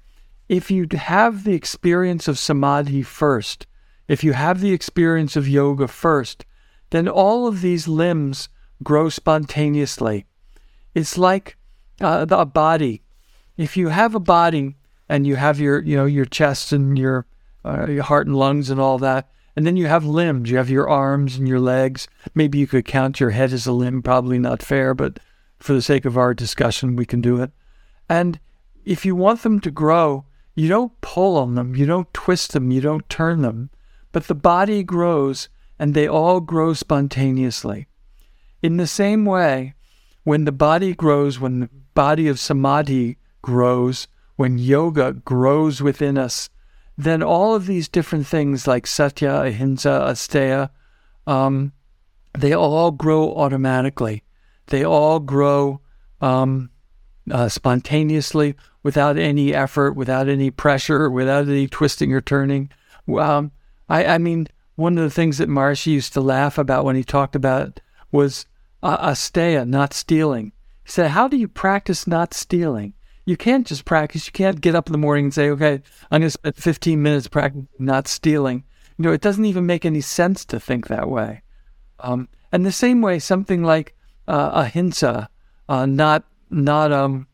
Speaker 2: if you have the experience of samadhi first, if you have the experience of yoga first, then all of these limbs grow spontaneously. It's like uh, a body. If you have a body and you have your, you know, your chest and your, uh, your heart and lungs and all that, and then you have limbs. You have your arms and your legs. Maybe you could count your head as a limb. Probably not fair, but for the sake of our discussion, we can do it. And if you want them to grow, you don't pull on them, you don't twist them, you don't turn them. But the body grows and they all grow spontaneously. In the same way, when the body grows, when the body of samadhi grows, when yoga grows within us, then all of these different things like satya, ahimsa, asteya, um, they all grow automatically. They all grow um, uh, spontaneously, without any effort, without any pressure, without any twisting or turning. Um, I, I, mean, one of the things that Maharishi used to laugh about when he talked about it was uh, asteya, not stealing. He said, How do you practice not stealing? You can't just practice. You can't get up in the morning and say, Okay, I'm going to spend 15 minutes practicing not stealing. You know, it doesn't even make any sense to think that way. Um, and the same way, something like uh, ahimsa, uh, not not um,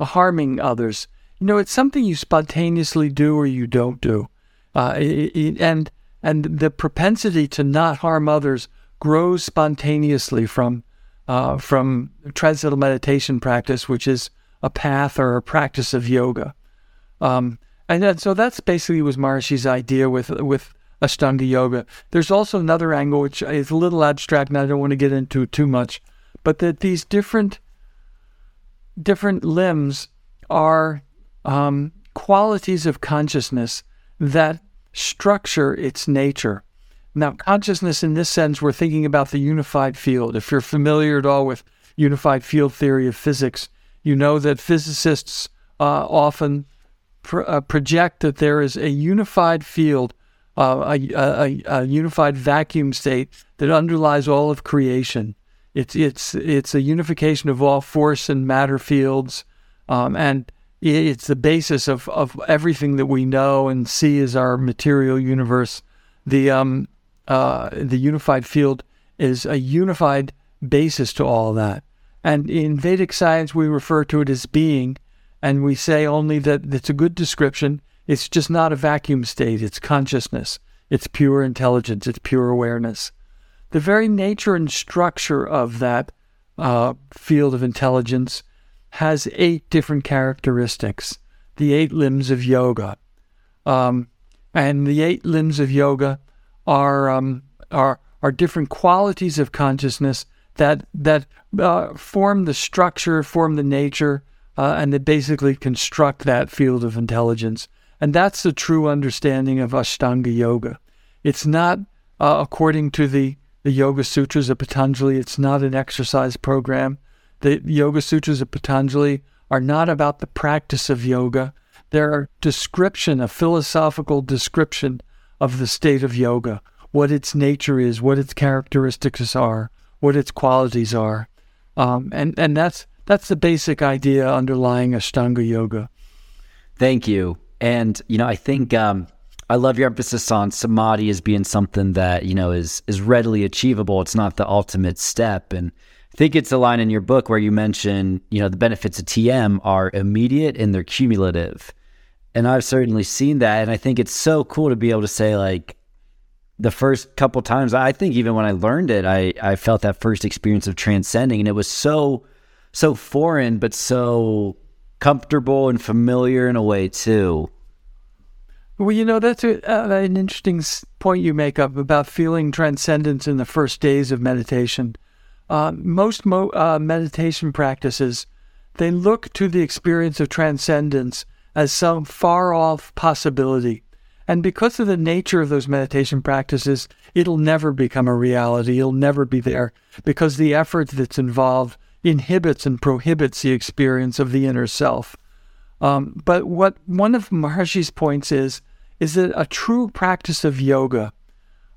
Speaker 2: harming others. You know, it's something you spontaneously do or you don't do, uh, it, it, and and the propensity to not harm others grows spontaneously from uh, from transcendental meditation practice, which is a path or a practice of yoga. Um, and then, so that's basically was Maharishi's idea with with Ashtanga yoga. There's also another angle which is a little abstract, and I don't want to get into too much, but that these different different limbs are um, qualities of consciousness that structure its nature. Now, consciousness in this sense, we're thinking about the unified field. If you're familiar at all with unified field theory of physics, you know that physicists uh, often uh, project that there is a unified field, uh, a, a, a, unified vacuum state that underlies all of creation. It's it's it's a unification of all force and matter fields, um, and it's the basis of, of everything that we know and see as our material universe. The um, uh, the unified field is a unified basis to all that. And in Vedic science, we refer to it as being, and we say only that it's a good description. It's just not a vacuum state. It's consciousness. It's pure intelligence. It's pure awareness the very nature and structure of that uh, field of intelligence has eight different characteristics, the eight limbs of yoga. Um, and the eight limbs of yoga are, um, are, are different qualities of consciousness that, that uh, form the structure, form the nature, uh, and that basically construct that field of intelligence. And that's the true understanding of Ashtanga Yoga. It's not uh, according to the the Yoga Sutras of Patanjali. It's not an exercise program. The Yoga Sutras of Patanjali are not about the practice of yoga. They're a description, a philosophical description of the state of yoga, what its nature is, what its characteristics are, what its qualities are. Um, and, and that's, that's the basic idea underlying Ashtanga Yoga.
Speaker 1: Thank you. And, you know, I think um, I love your emphasis on samadhi as being something that, you know, is is readily achievable. It's not the ultimate step. And I think it's a line in your book where you mention, you know, the benefits of TM are immediate and they're cumulative. And I've certainly seen that. And I think it's so cool to be able to say, like, the first couple times, I think even when I learned it, I, I felt that first experience of transcending. And it was so, so foreign, but so comfortable and familiar in a way, too.
Speaker 2: Well, you know, that's a, uh, an interesting point you make up about feeling transcendence in the first days of meditation. Uh, most mo- uh, meditation practices, they look to the experience of transcendence as some far off possibility. And because of the nature of those meditation practices, it'll never become a reality. It'll never be there because the effort that's involved inhibits and prohibits the experience of the inner self. Um, but what one of Maharishi's points is is that a true practice of yoga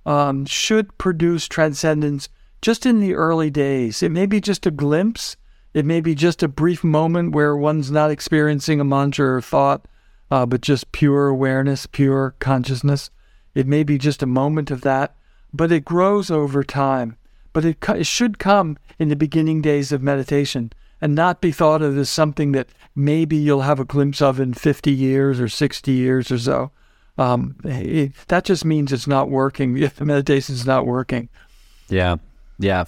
Speaker 2: um, should produce transcendence just in the early days. It may be just a glimpse. It may be just a brief moment where one's not experiencing a mantra or thought, uh, but just pure awareness, pure consciousness. It may be just a moment of that, but it grows over time. But it, it should come in the beginning days of meditation and not be thought of as something that maybe you'll have a glimpse of in 50 years or 60 years or so. Um, it, that just means it's not working. If the meditation is not working.
Speaker 1: Yeah, yeah.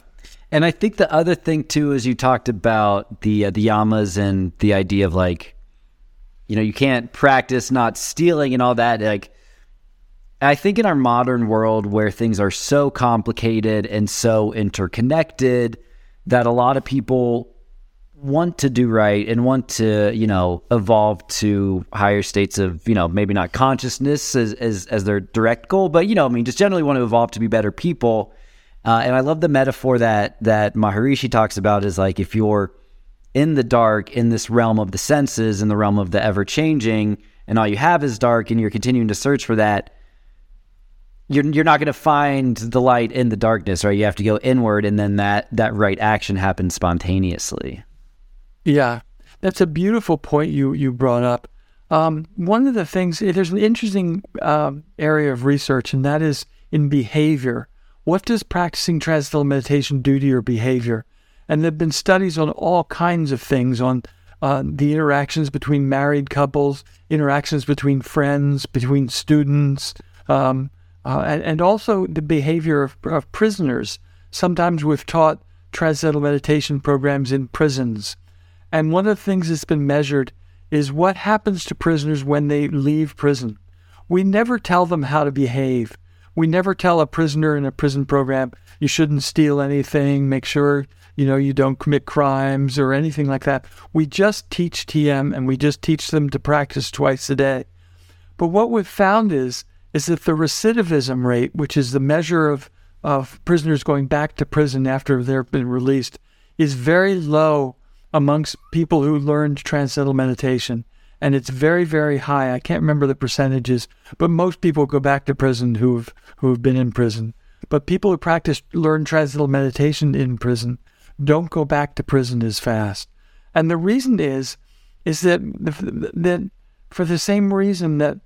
Speaker 1: And I think the other thing too is you talked about the uh, the yamas and the idea of like, you know, you can't practice not stealing and all that. Like, I think in our modern world where things are so complicated and so interconnected that a lot of people want to do right and want to, you know, evolve to higher states of, you know, maybe not consciousness as, as, as their direct goal, but, you know, I mean, just generally want to evolve to be better people. Uh, and I love the metaphor that, that Maharishi talks about is like if you're in the dark in this realm of the senses, in the realm of the ever changing, and all you have is dark, and you're continuing to search for that, you're you're not going to find the light in the darkness, right? You have to go inward, and then that that right action happens spontaneously.
Speaker 2: Yeah, that's a beautiful point you you brought up. Um, one of the things there's an interesting um, area of research, and that is in behavior. What does practicing transcendental meditation do to your behavior? And there have been studies on all kinds of things on uh, the interactions between married couples, interactions between friends, between students, um, uh, and, and, also the behavior of, of, prisoners. Sometimes we've taught transcendental meditation programs in prisons. And one of the things that's been measured is what happens to prisoners when they leave prison. We never tell them how to behave. We never tell a prisoner in a prison program, you shouldn't steal anything, make sure you know you don't commit crimes or anything like that. We just teach TM and we just teach them to practice twice a day. But what we've found is is that the recidivism rate, which is the measure of, of prisoners going back to prison after they've been released, is very low amongst people who learned transcendental meditation. And it's very, very high. I can't remember the percentages, but most people go back to prison who've who've been in prison. But people who practice learn transcendental meditation in prison don't go back to prison as fast. And the reason is is that that for the same reason that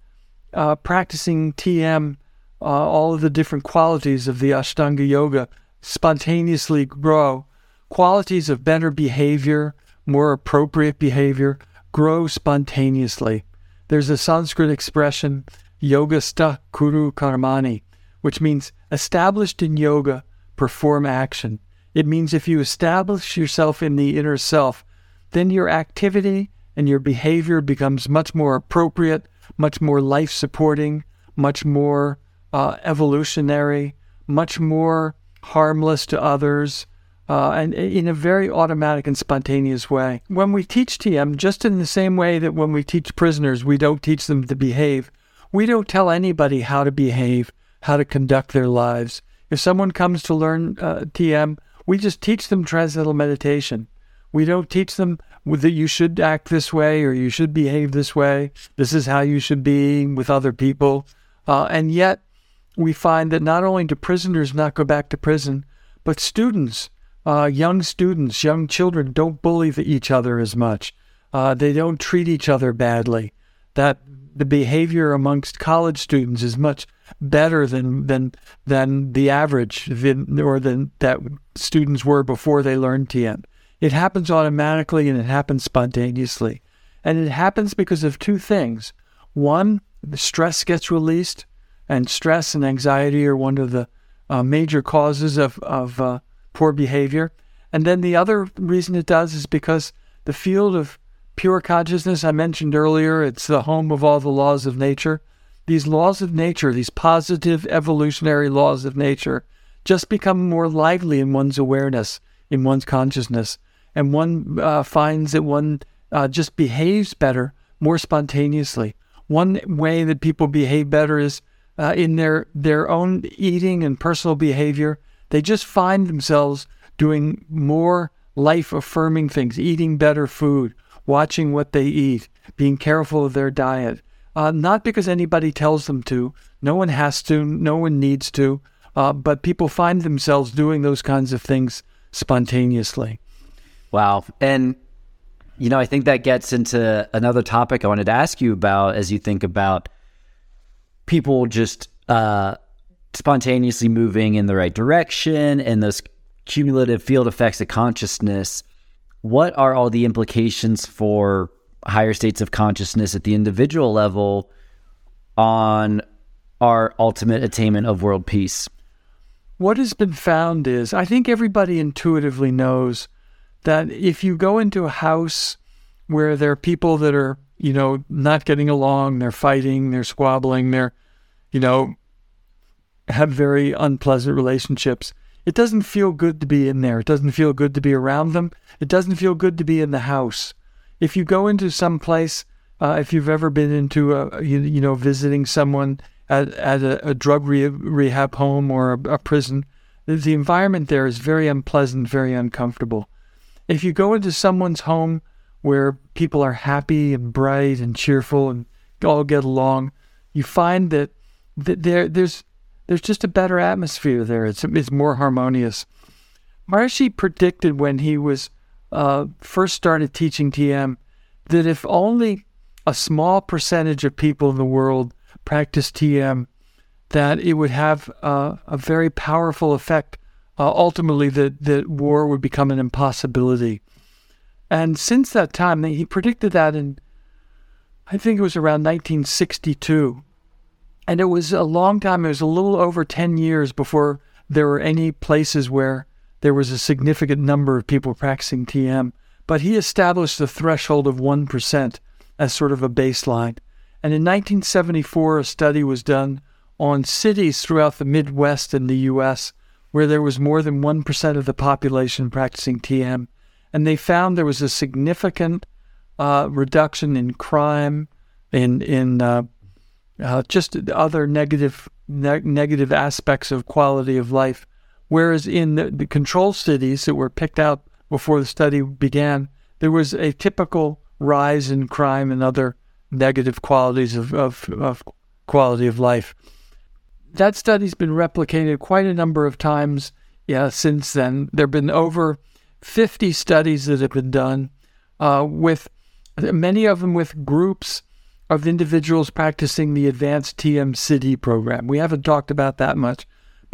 Speaker 2: uh, practicing TM, uh, all of the different qualities of the Ashtanga Yoga spontaneously grow qualities of better behavior, more appropriate behavior, grow spontaneously. There's a Sanskrit expression, yogastha kuru karmani, which means established in yoga, perform action. It means if you establish yourself in the inner self, then your activity and your behavior becomes much more appropriate, much more life supporting, much more uh, evolutionary, much more harmless to others, uh, and in a very automatic and spontaneous way. When we teach TM, just in the same way that when we teach prisoners, we don't teach them to behave, we don't tell anybody how to behave, how to conduct their lives. If someone comes to learn uh, TM, we just teach them transcendental meditation. We don't teach them that you should act this way or you should behave this way. This is how you should be with other people. Uh, and yet, we find that not only do prisoners not go back to prison, but students uh, young students, young children don't bully each other as much. Uh, they don't treat each other badly. That the behavior amongst college students is much better than than than the average, than, or than that students were before they learned TM. It happens automatically and it happens spontaneously, and it happens because of two things. One, the stress gets released, and stress and anxiety are one of the uh, major causes of of uh, poor behavior. And then the other reason it does is because the field of pure consciousness I mentioned earlier, it's the home of all the laws of nature. These laws of nature, these positive evolutionary laws of nature, just become more lively in one's awareness, in one's consciousness. And one uh, finds that one uh, just behaves better, more spontaneously. One way that people behave better is uh, in their, their own eating and personal behavior they just find themselves doing more life affirming things, eating better food, watching what they eat, being careful of their diet. Uh, not because anybody tells them to, no one has to, no one needs to, uh, but people find themselves doing those kinds of things spontaneously.
Speaker 1: Wow. And, you know, I think that gets into another topic I wanted to ask you about as you think about people just uh, spontaneously moving in the right direction and those cumulative field effects of consciousness, what are all the implications for higher states of consciousness at the individual level on our ultimate attainment of world peace?
Speaker 2: What has been found is I think everybody intuitively knows that if you go into a house where there are people that are, you know, not getting along, they're fighting, they're squabbling, they're, you know, have very unpleasant relationships. It doesn't feel good to be in there. It doesn't feel good to be around them. It doesn't feel good to be in the house. If you go into some place, uh, if you've ever been into a, you, you know, visiting someone at, at a, a drug re- rehab home or a, a prison, the environment there is very unpleasant, very uncomfortable. if you go into someone's home where people are happy and bright and cheerful and all get along, you find that, that there there's there's just a better atmosphere there. It's it's more harmonious. Maharishi predicted when he was uh, first started teaching TM that if only a small percentage of people in the world practice TM, that it would have uh, a very powerful effect. Uh, ultimately, that that war would become an impossibility. And since that time, he predicted that in, I think it was around 1962. And it was a long time. It was a little over 10 years before there were any places where there was a significant number of people practicing TM. But he established the threshold of 1% as sort of a baseline. And in 1974, a study was done on cities throughout the Midwest in the U.S. where there was more than 1% of the population practicing TM and they found there was a significant uh, reduction in crime, in in uh, uh, just other negative ne- negative aspects of quality of life. Whereas in the, the control cities that were picked out before the study began, there was a typical rise in crime and other negative qualities of, of, of quality of life. That study's been replicated quite a number of times yeah, since then. There have been over 50 studies that have been done uh, with many of them with groups of individuals practicing the advanced TM Sidhi program. We haven't talked about that much,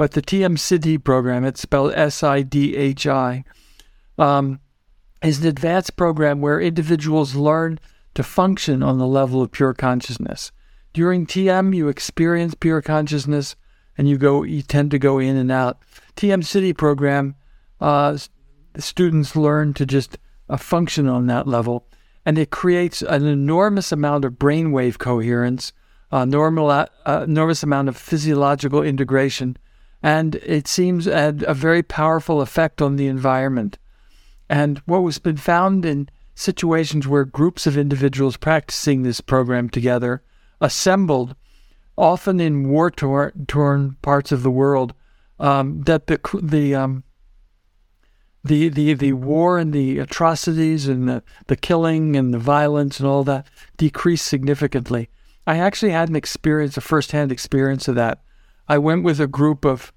Speaker 2: but the TM Sidhi program, it's spelled S I D H I, um, is an advanced program where individuals learn to function on the level of pure consciousness. During TM, you experience pure consciousness and you go, you tend to go in and out. TM Sidhi program uh, students learn to just uh, function on that level. And it creates an enormous amount of brainwave coherence, a normal, uh, enormous amount of physiological integration, and it seems had a very powerful effect on the environment. And what was been found in situations where groups of individuals practicing this program together assembled, often in war torn parts of the world, um, that the the um, the, the, the war and the atrocities and the, the killing and the violence and all that decreased significantly. I actually had an experience, a firsthand experience of that. I went with a group of,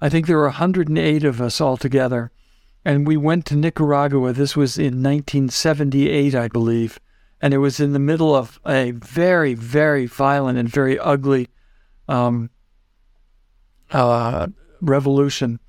Speaker 2: I think there were 108 of us all together, and we went to Nicaragua. This was in 1978, I believe, and it was in the middle of a very, very violent and very ugly um, uh, revolution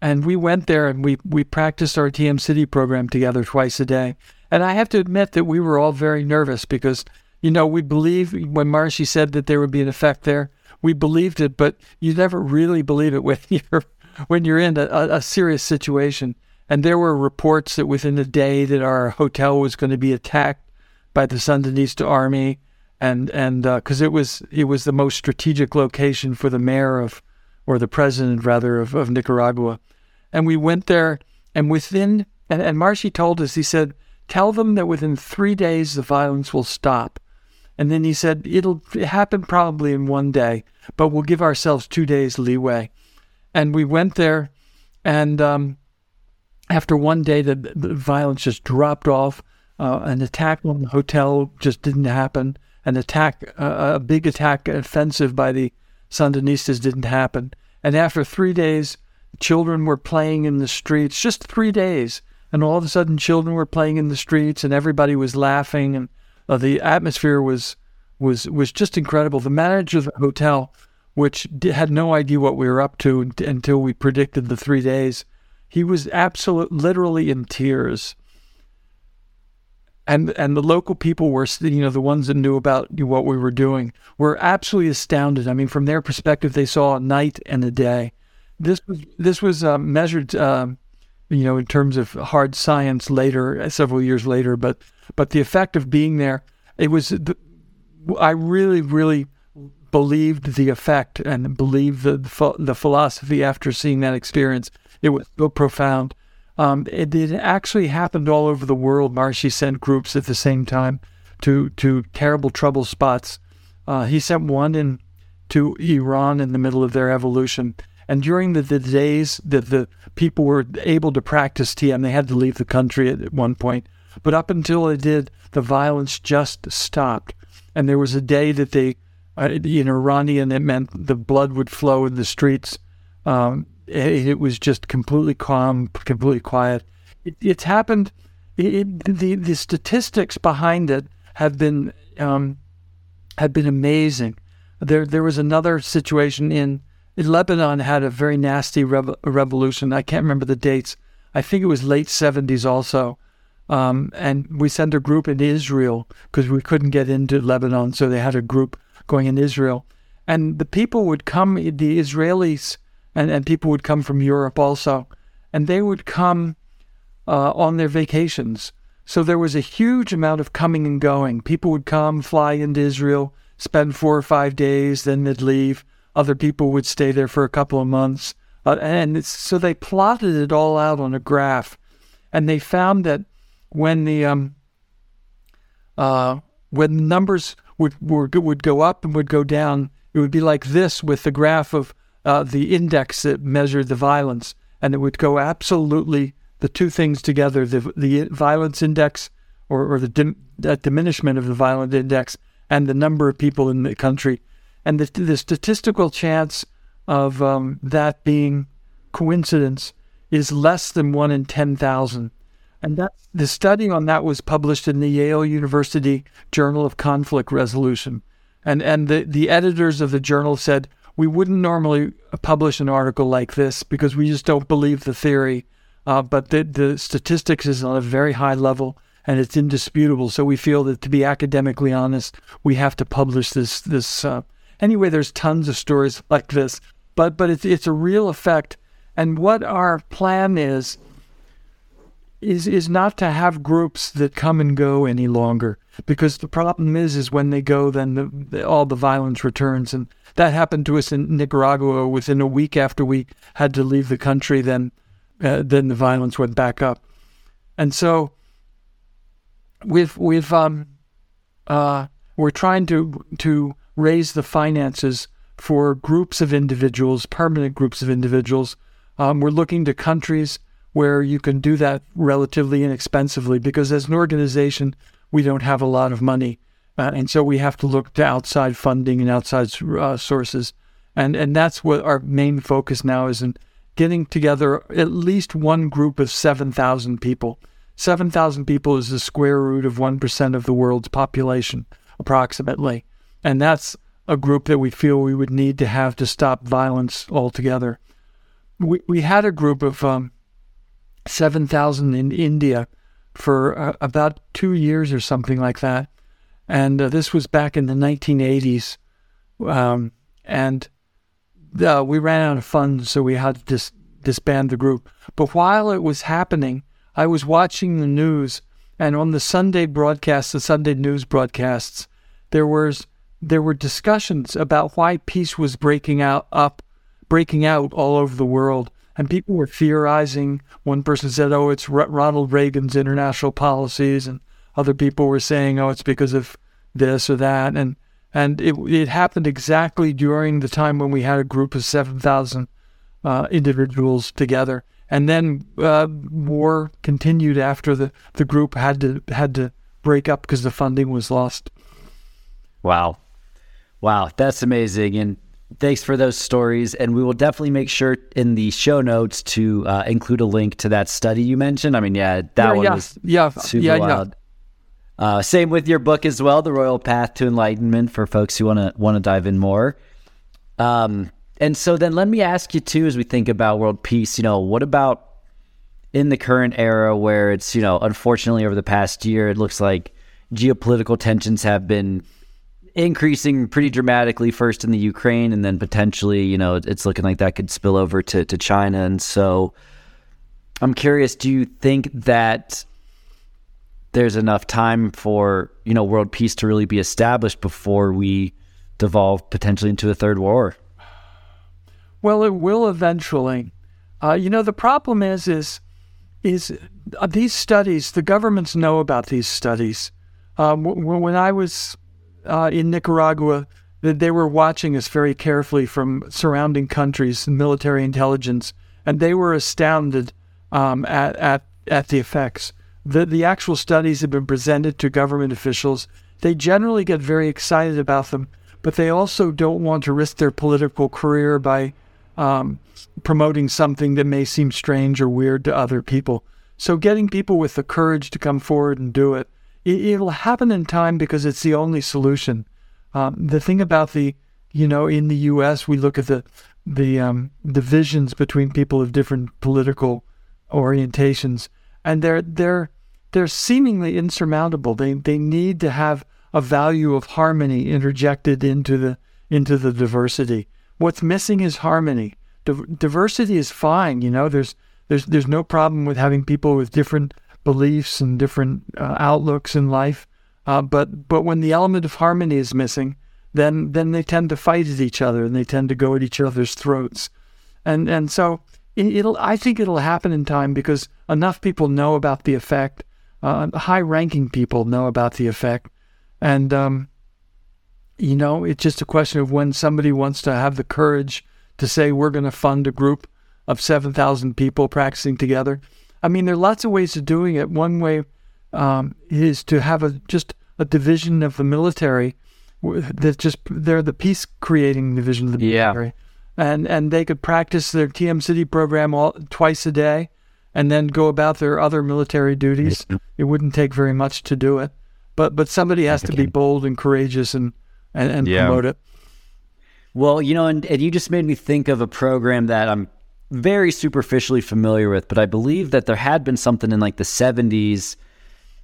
Speaker 2: and we went there and we, we practiced our TM Sidhi program together twice a day. And I have to admit that we were all very nervous because, you know, we believe when Maharishi said that there would be an effect there, we believed it, but you never really believe it when you're when you're in a, a serious situation. And there were reports that within a day that our hotel was going to be attacked by the Sandinista army, and and because uh, it was it was the most strategic location for the mayor of or the president rather of, of Nicaragua. And we went there, and within, and, and Maharishi told us, he said, tell them that within three days the violence will stop. And then he said, it'll happen probably in one day, but we'll give ourselves two days leeway. And we went there, and um, after one day, the, the, violence just dropped off. Uh, an attack on the hotel just didn't happen. An attack, uh, a big attack, offensive by the Sandinistas didn't happen. And after three days, children were playing in the streets, just three days. And all of a sudden, children were playing in the streets and everybody was laughing. And uh, the atmosphere was, was, was just incredible. The manager of the hotel, which had no idea what we were up to until we predicted the three days, he was absolutely, literally in tears and and the local people were you know the ones that knew about what we were doing were absolutely astounded. I mean, from their perspective, they saw a night and a day. This was this was uh, measured, uh, you know, in terms of hard science later, uh, several years later. But but the effect of being there, it was. The, I really really believed the effect and believed the the philosophy after seeing that experience. It was so profound um, it, it, actually happened all over the world. Maharishi sent groups at the same time to to terrible trouble spots. Uh, he sent one in to Iran in the middle of their evolution, And during the, the days that the people were able to practice TM, they had to leave the country at one point. But up until they did, the violence just stopped. And there was a day that they, uh, in Iranian, it meant the blood would flow in the streets. Um, it, it, was just completely calm, completely quiet. It, it's happened. It, the the statistics behind it have been um, have been amazing. There there was another situation in Lebanon had a very nasty rev- revolution. I can't remember the dates. I think it was late 70s also. Um, and we sent a group in Israel because we couldn't get into Lebanon. So they had a group going in Israel. And the people would come, the Israelis, and, and people would come from Europe also, and they would come uh, on their vacations. So there was a huge amount of coming and going. People would come, fly into Israel, spend four or five days, then they'd leave. Other people would stay there for a couple of months. Uh, and so they plotted it all out on a graph. And they found that when the um, uh, when numbers would, would would go up and would go down, it would be like this with the graph of uh, the index that measured the violence, and it would go absolutely the two things together: the the violence index or, or the dim, diminishment of the violent index and the number of people in the country and the, the statistical chance of um, that being coincidence is less than one in 10,000. And that, the study on that was published in the Yale University Journal of Conflict Resolution. And, and the, the editors of the journal said, we wouldn't normally publish an article like this because we just don't believe the theory. Uh, but the, the statistics is on a very high level and it's indisputable. So we feel that to be academically honest, we have to publish this, this uh, Anyway, there's tons of stories like this, but but it's it's a real effect. And what our plan is is is not to have groups that come and go any longer, because the problem is is when they go, then the, the, all the violence returns, and that happened to us in Nicaragua. Within a week after we had to leave the country, then uh, then the violence went back up, and so we've we've um uh we're trying to to raise the finances for groups of individuals, permanent groups of individuals. Um, we're looking to countries where you can do that relatively inexpensively because as an organization, we don't have a lot of money. Uh, and so we have to look to outside funding and outside uh, sources. And, and that's what our main focus now is in getting together at least one group of 7,000 people. 7,000 people is the square root of 1% of the world's population, approximately. And that's a group that we feel we would need to have to stop violence altogether. We, we had a group of um, 7,000 in India for uh, about two years or something like that. And uh, this was back in the 1980s. Um, and uh, we ran out of funds, so we had to dis- disband the group. But while it was happening, I was watching the news, and on the Sunday broadcasts, the Sunday news broadcasts, there was there were discussions about why peace was breaking out up, breaking out all over the world, and people were theorizing. One person said, "Oh, it's R- Ronald Reagan's international policies," and other people were saying, "Oh, it's because of this or that." And and it it happened exactly during the time when we had a group of seven thousand uh, individuals together, and then uh, war continued after the the group had to had to break up because the funding was lost.
Speaker 1: Wow. Wow, that's amazing. And thanks for those stories. And we will definitely make sure in the show notes to uh, include a link to that study you mentioned. I mean, yeah, that
Speaker 2: yeah,
Speaker 1: one
Speaker 2: yeah,
Speaker 1: was
Speaker 2: yeah,
Speaker 1: super
Speaker 2: yeah,
Speaker 1: wild. Yeah. Uh, same with your book as well, The Royal Path to Enlightenment, for folks who want to want to dive in more. Um, and so then let me ask you too, as we think about world peace, you know, what about in the current era where it's, you know, unfortunately over the past year, it looks like geopolitical tensions have been increasing pretty dramatically first in the Ukraine and then potentially, you know, it's looking like that could spill over to, to China. And so I'm curious, do you think that there's enough time for, you know, world peace to really be established before we devolve potentially into a third war?
Speaker 2: Well, it will eventually. Uh, you know, the problem is, is, is uh, these studies. The governments know about these studies. Um, when I was uh, in Nicaragua, that they were watching us very carefully from surrounding countries and military intelligence, and they were astounded um, at, at at the effects. The the actual studies have been presented to government officials. They generally get very excited about them, but they also don't want to risk their political career by um, promoting something that may seem strange or weird to other people. So, getting people with the courage to come forward and do it, it will happen in time because it's the only solution. Um, the thing about the, you know, in the U.S., we look at the the um, divisions between people of different political orientations, and they're they're they're seemingly insurmountable. They they need to have a value of harmony interjected into the into the diversity. What's missing is harmony. diversity is fine, you know. There's there's there's no problem with having people with different beliefs and different uh, outlooks in life. Uh, but but when the element of harmony is missing, then then they tend to fight at each other and they tend to go at each other's throats. And and so it'll I think it'll happen in time because enough people know about the effect. Uh, high-ranking people know about the effect, and um, you know it's just a question of when somebody wants to have the courage to say we're going to fund a group of seven thousand people practicing together. I mean, there are lots of ways of doing it. One way um, is to have a just a division of the military that just they're the peace creating division of the military. Yeah and and they could practice their TM Sidhi program all twice a day, and then go about their other military duties. It wouldn't take very much to do it, but but somebody has to be bold and courageous and and, and yeah. promote it.
Speaker 1: Well, you know, and, and you just made me think of a program that I'm very superficially familiar with, but I believe that there had been something in like the 70s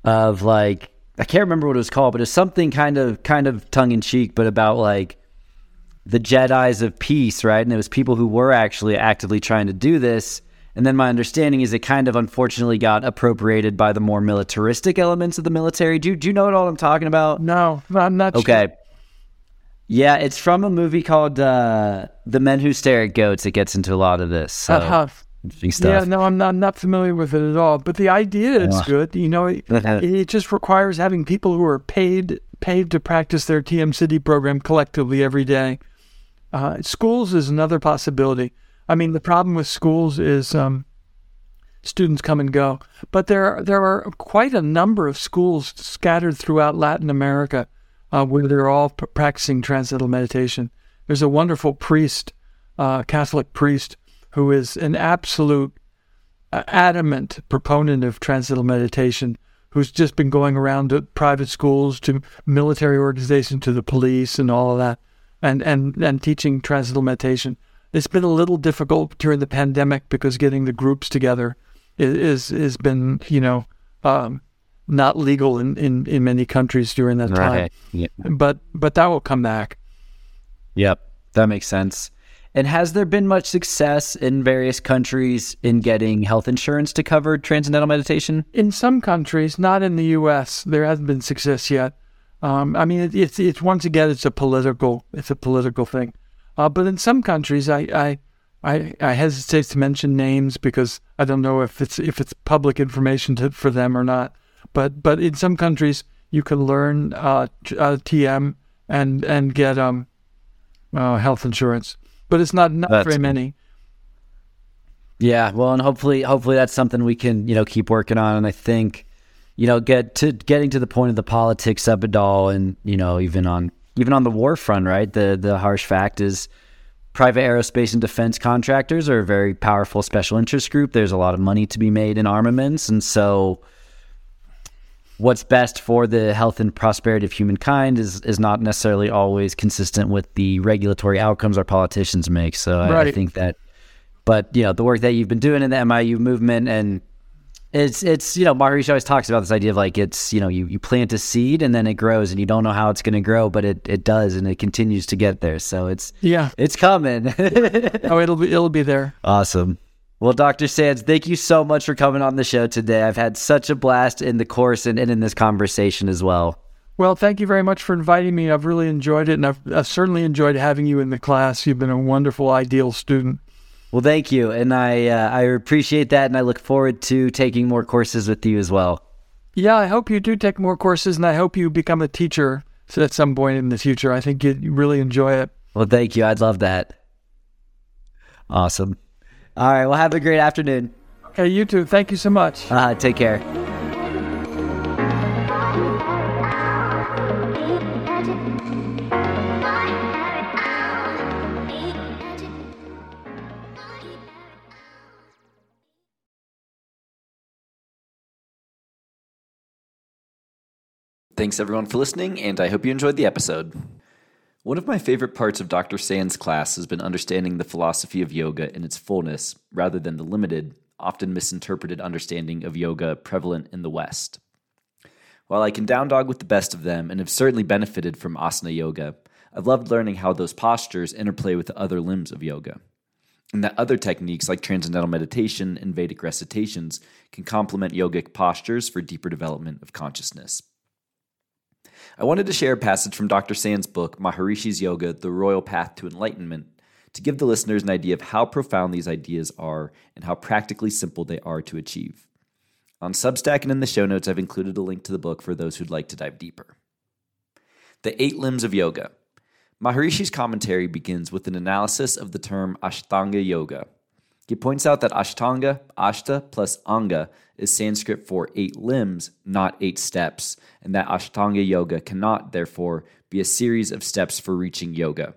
Speaker 1: of like I can't remember what it was called, but it's something kind of kind of tongue in cheek, but about like the Jedi's of peace, right? And it was people who were actually actively trying to do this. And then my understanding is it kind of unfortunately got appropriated by the more militaristic elements of the military. Do, do you know what all I'm talking about?
Speaker 2: No, I'm not
Speaker 1: okay.
Speaker 2: Sure.
Speaker 1: Yeah, it's from a movie called uh, The Men Who Stare at Goats. It gets into a lot of this. So. Uh-huh. Stuff.
Speaker 2: Yeah, no, I'm not, I'm not familiar with it at all. But the idea is good. You know, it, it just requires having people who are paid paid to practice their TM Sidhi program collectively every day uh, schools is another possibility. I mean, the problem with schools is um, students come and go, but there are, there are quite a number of schools scattered throughout Latin America uh, where they're all p- practicing transcendental meditation. There's a wonderful priest, uh, Catholic priest, who is an absolute uh, adamant proponent of transcendental meditation. Who's just been going around to private schools, to military organizations, to the police, and all of that and, and, and teaching transcendental meditation. It's been a little difficult during the pandemic because getting the groups together is has been, you know, um, not legal in, in, in many countries during that time. Right. Yeah. But but that will come back.
Speaker 1: Yep, that makes sense. And has there been much success in various countries in getting health insurance to cover transcendental meditation?
Speaker 2: In some countries, not in the U.S., there hasn't been success yet. Um, I mean, it, it's it's once again it's a political it's a political thing, uh, but in some countries, I, I I I hesitate to mention names because I don't know if it's if it's public information to, for them or not. But but in some countries, you can learn uh, uh, TM and and get um uh, health insurance, but it's not not that's very many.
Speaker 1: Yeah, well, and hopefully hopefully that's something we can you know keep working on, and I think you know, get to getting to the point of the politics of it all, and you know, even on even on the war front, right? The the harsh fact is, private aerospace and defense contractors are a very powerful special interest group. There's a lot of money to be made in armaments, and so what's best for the health and prosperity of humankind is is not necessarily always consistent with the regulatory outcomes our politicians make. So right. I, I think that, but you know, the work that you've been doing in the MIU movement and it's it's you know Maharishi always talks about this idea of like it's you know you, you plant a seed and then it grows and you don't know how it's going to grow but it, it does and it continues to get there. So it's
Speaker 2: yeah.
Speaker 1: it's coming.
Speaker 2: Oh it'll be it'll be there.
Speaker 1: Awesome well Dr. Sands thank you so much for coming on the show today I've had such a blast in the course and, and in this conversation as well
Speaker 2: well thank you very much for inviting me I've really enjoyed it and I've, I've certainly enjoyed having you in the class you've been a wonderful ideal student
Speaker 1: well, thank you, and I uh, I appreciate that, and I look forward to taking more courses with you as well.
Speaker 2: Yeah, I hope you do take more courses, and I hope you become a teacher at some point in the future. I think you'd really enjoy it.
Speaker 3: Well, thank you. I'd love that. Awesome. All right. Well, have a great afternoon.
Speaker 2: Okay, you too. Thank you so much.
Speaker 3: Uh, take care.
Speaker 1: Thanks everyone for listening, and I hope you enjoyed the episode. One of my favorite parts of Dr. Sand's class has been understanding the philosophy of yoga in its fullness, rather than the limited, often misinterpreted understanding of yoga prevalent in the West. While I can down dog with the best of them and have certainly benefited from asana yoga, I've loved learning how those postures interplay with the other limbs of yoga. And that other techniques like transcendental meditation and Vedic recitations can complement yogic postures for deeper development of consciousness. I wanted to share a passage from Dr. Sand's book, Maharishi's Yoga The Royal Path to Enlightenment, to give the listeners an idea of how profound these ideas are and how practically simple they are to achieve. On Substack and in the show notes, I've included a link to the book for those who'd like to dive deeper. The Eight Limbs of Yoga. Maharishi's commentary begins with an analysis of the term Ashtanga Yoga, he points out that Ashtanga, Ashta plus Anga, is Sanskrit for eight limbs, not eight steps, and that Ashtanga Yoga cannot, therefore, be a series of steps for reaching yoga.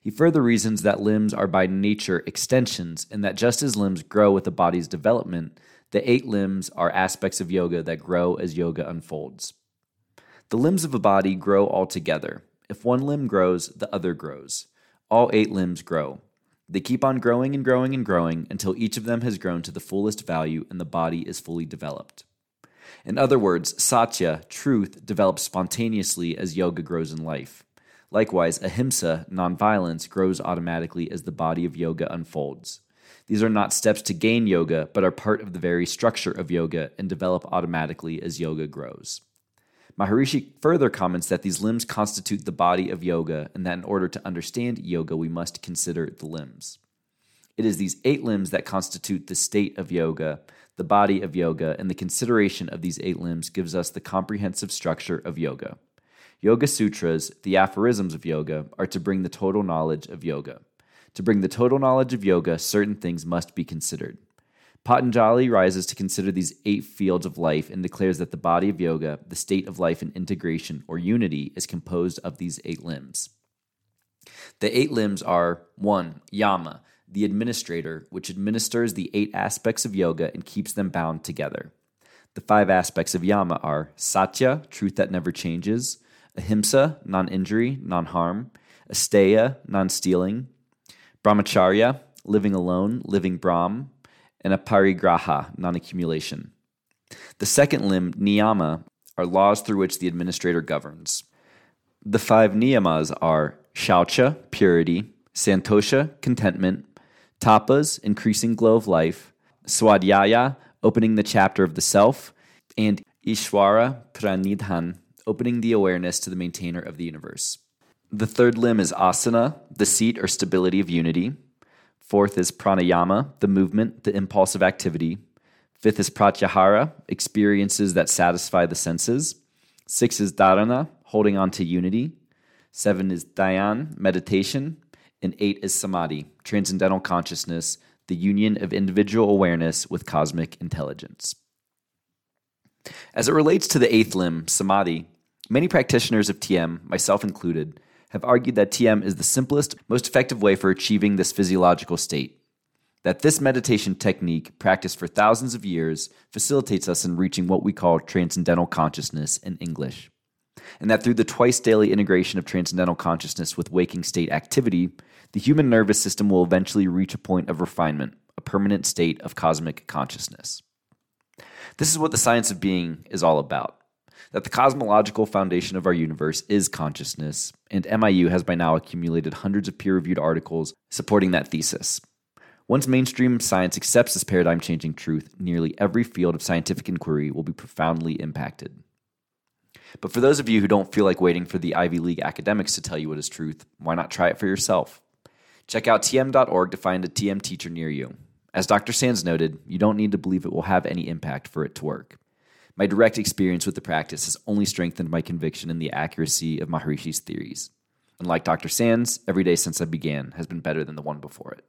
Speaker 1: He further reasons that limbs are by nature extensions, and that just as limbs grow with the body's development, the eight limbs are aspects of yoga that grow as yoga unfolds. The limbs of a body grow all together. If one limb grows, the other grows. All eight limbs grow. They keep on growing and growing and growing until each of them has grown to the fullest value and the body is fully developed. In other words, satya, truth, develops spontaneously as yoga grows in life. Likewise, ahimsa, nonviolence, grows automatically as the body of yoga unfolds. These are not steps to gain yoga, but are part of the very structure of yoga and develop automatically as yoga grows. Maharishi further comments that these limbs constitute the body of yoga, and that in order to understand yoga, we must consider the limbs. It is these eight limbs that constitute the state of yoga, the body of yoga, and the consideration of these eight limbs gives us the comprehensive structure of yoga. Yoga Sutras, the aphorisms of yoga, are to bring the total knowledge of yoga. To bring the total knowledge of yoga, certain things must be considered. Patanjali rises to consider these eight fields of life and declares that the body of yoga, the state of life and integration or unity, is composed of these eight limbs. The eight limbs are 1. Yama, the administrator, which administers the eight aspects of yoga and keeps them bound together. The five aspects of yama are satya, truth that never changes, ahimsa, non injury, non harm, asteya, non stealing, brahmacharya, living alone, living brahm, and aparigraha, non accumulation. The second limb, niyama, are laws through which the administrator governs. The five niyamas are shaucha, purity, santosha, contentment, tapas, increasing glow of life, swadhyaya, opening the chapter of the self, and ishwara pranidhan, opening the awareness to the maintainer of the universe. The third limb is asana, the seat or stability of unity. Fourth is pranayama, the movement, the impulsive activity. Fifth is pratyahara, experiences that satisfy the senses. Six is dharana, holding on to unity. Seven is dhyan, meditation. And eight is samadhi, transcendental consciousness, the union of individual awareness with cosmic intelligence. As it relates to the eighth limb, samadhi, many practitioners of TM, myself included, have argued that TM is the simplest, most effective way for achieving this physiological state. That this meditation technique, practiced for thousands of years, facilitates us in reaching what we call transcendental consciousness in English. And that through the twice daily integration of transcendental consciousness with waking state activity, the human nervous system will eventually reach a point of refinement, a permanent state of cosmic consciousness. This is what the science of being is all about that the cosmological foundation of our universe is consciousness, and MIU has by now accumulated hundreds of peer reviewed articles supporting that thesis. Once mainstream science accepts this paradigm changing truth, nearly every field of scientific inquiry will be profoundly impacted. But for those of you who don't feel like waiting for the Ivy League academics to tell you what is truth, why not try it for yourself? Check out tm.org to find a TM teacher near you. As Dr. Sands noted, you don't need to believe it will have any impact for it to work. My direct experience with the practice has only strengthened my conviction in the accuracy of Maharishi's theories. And like Dr. Sands, every day since I began has been better than the one before it.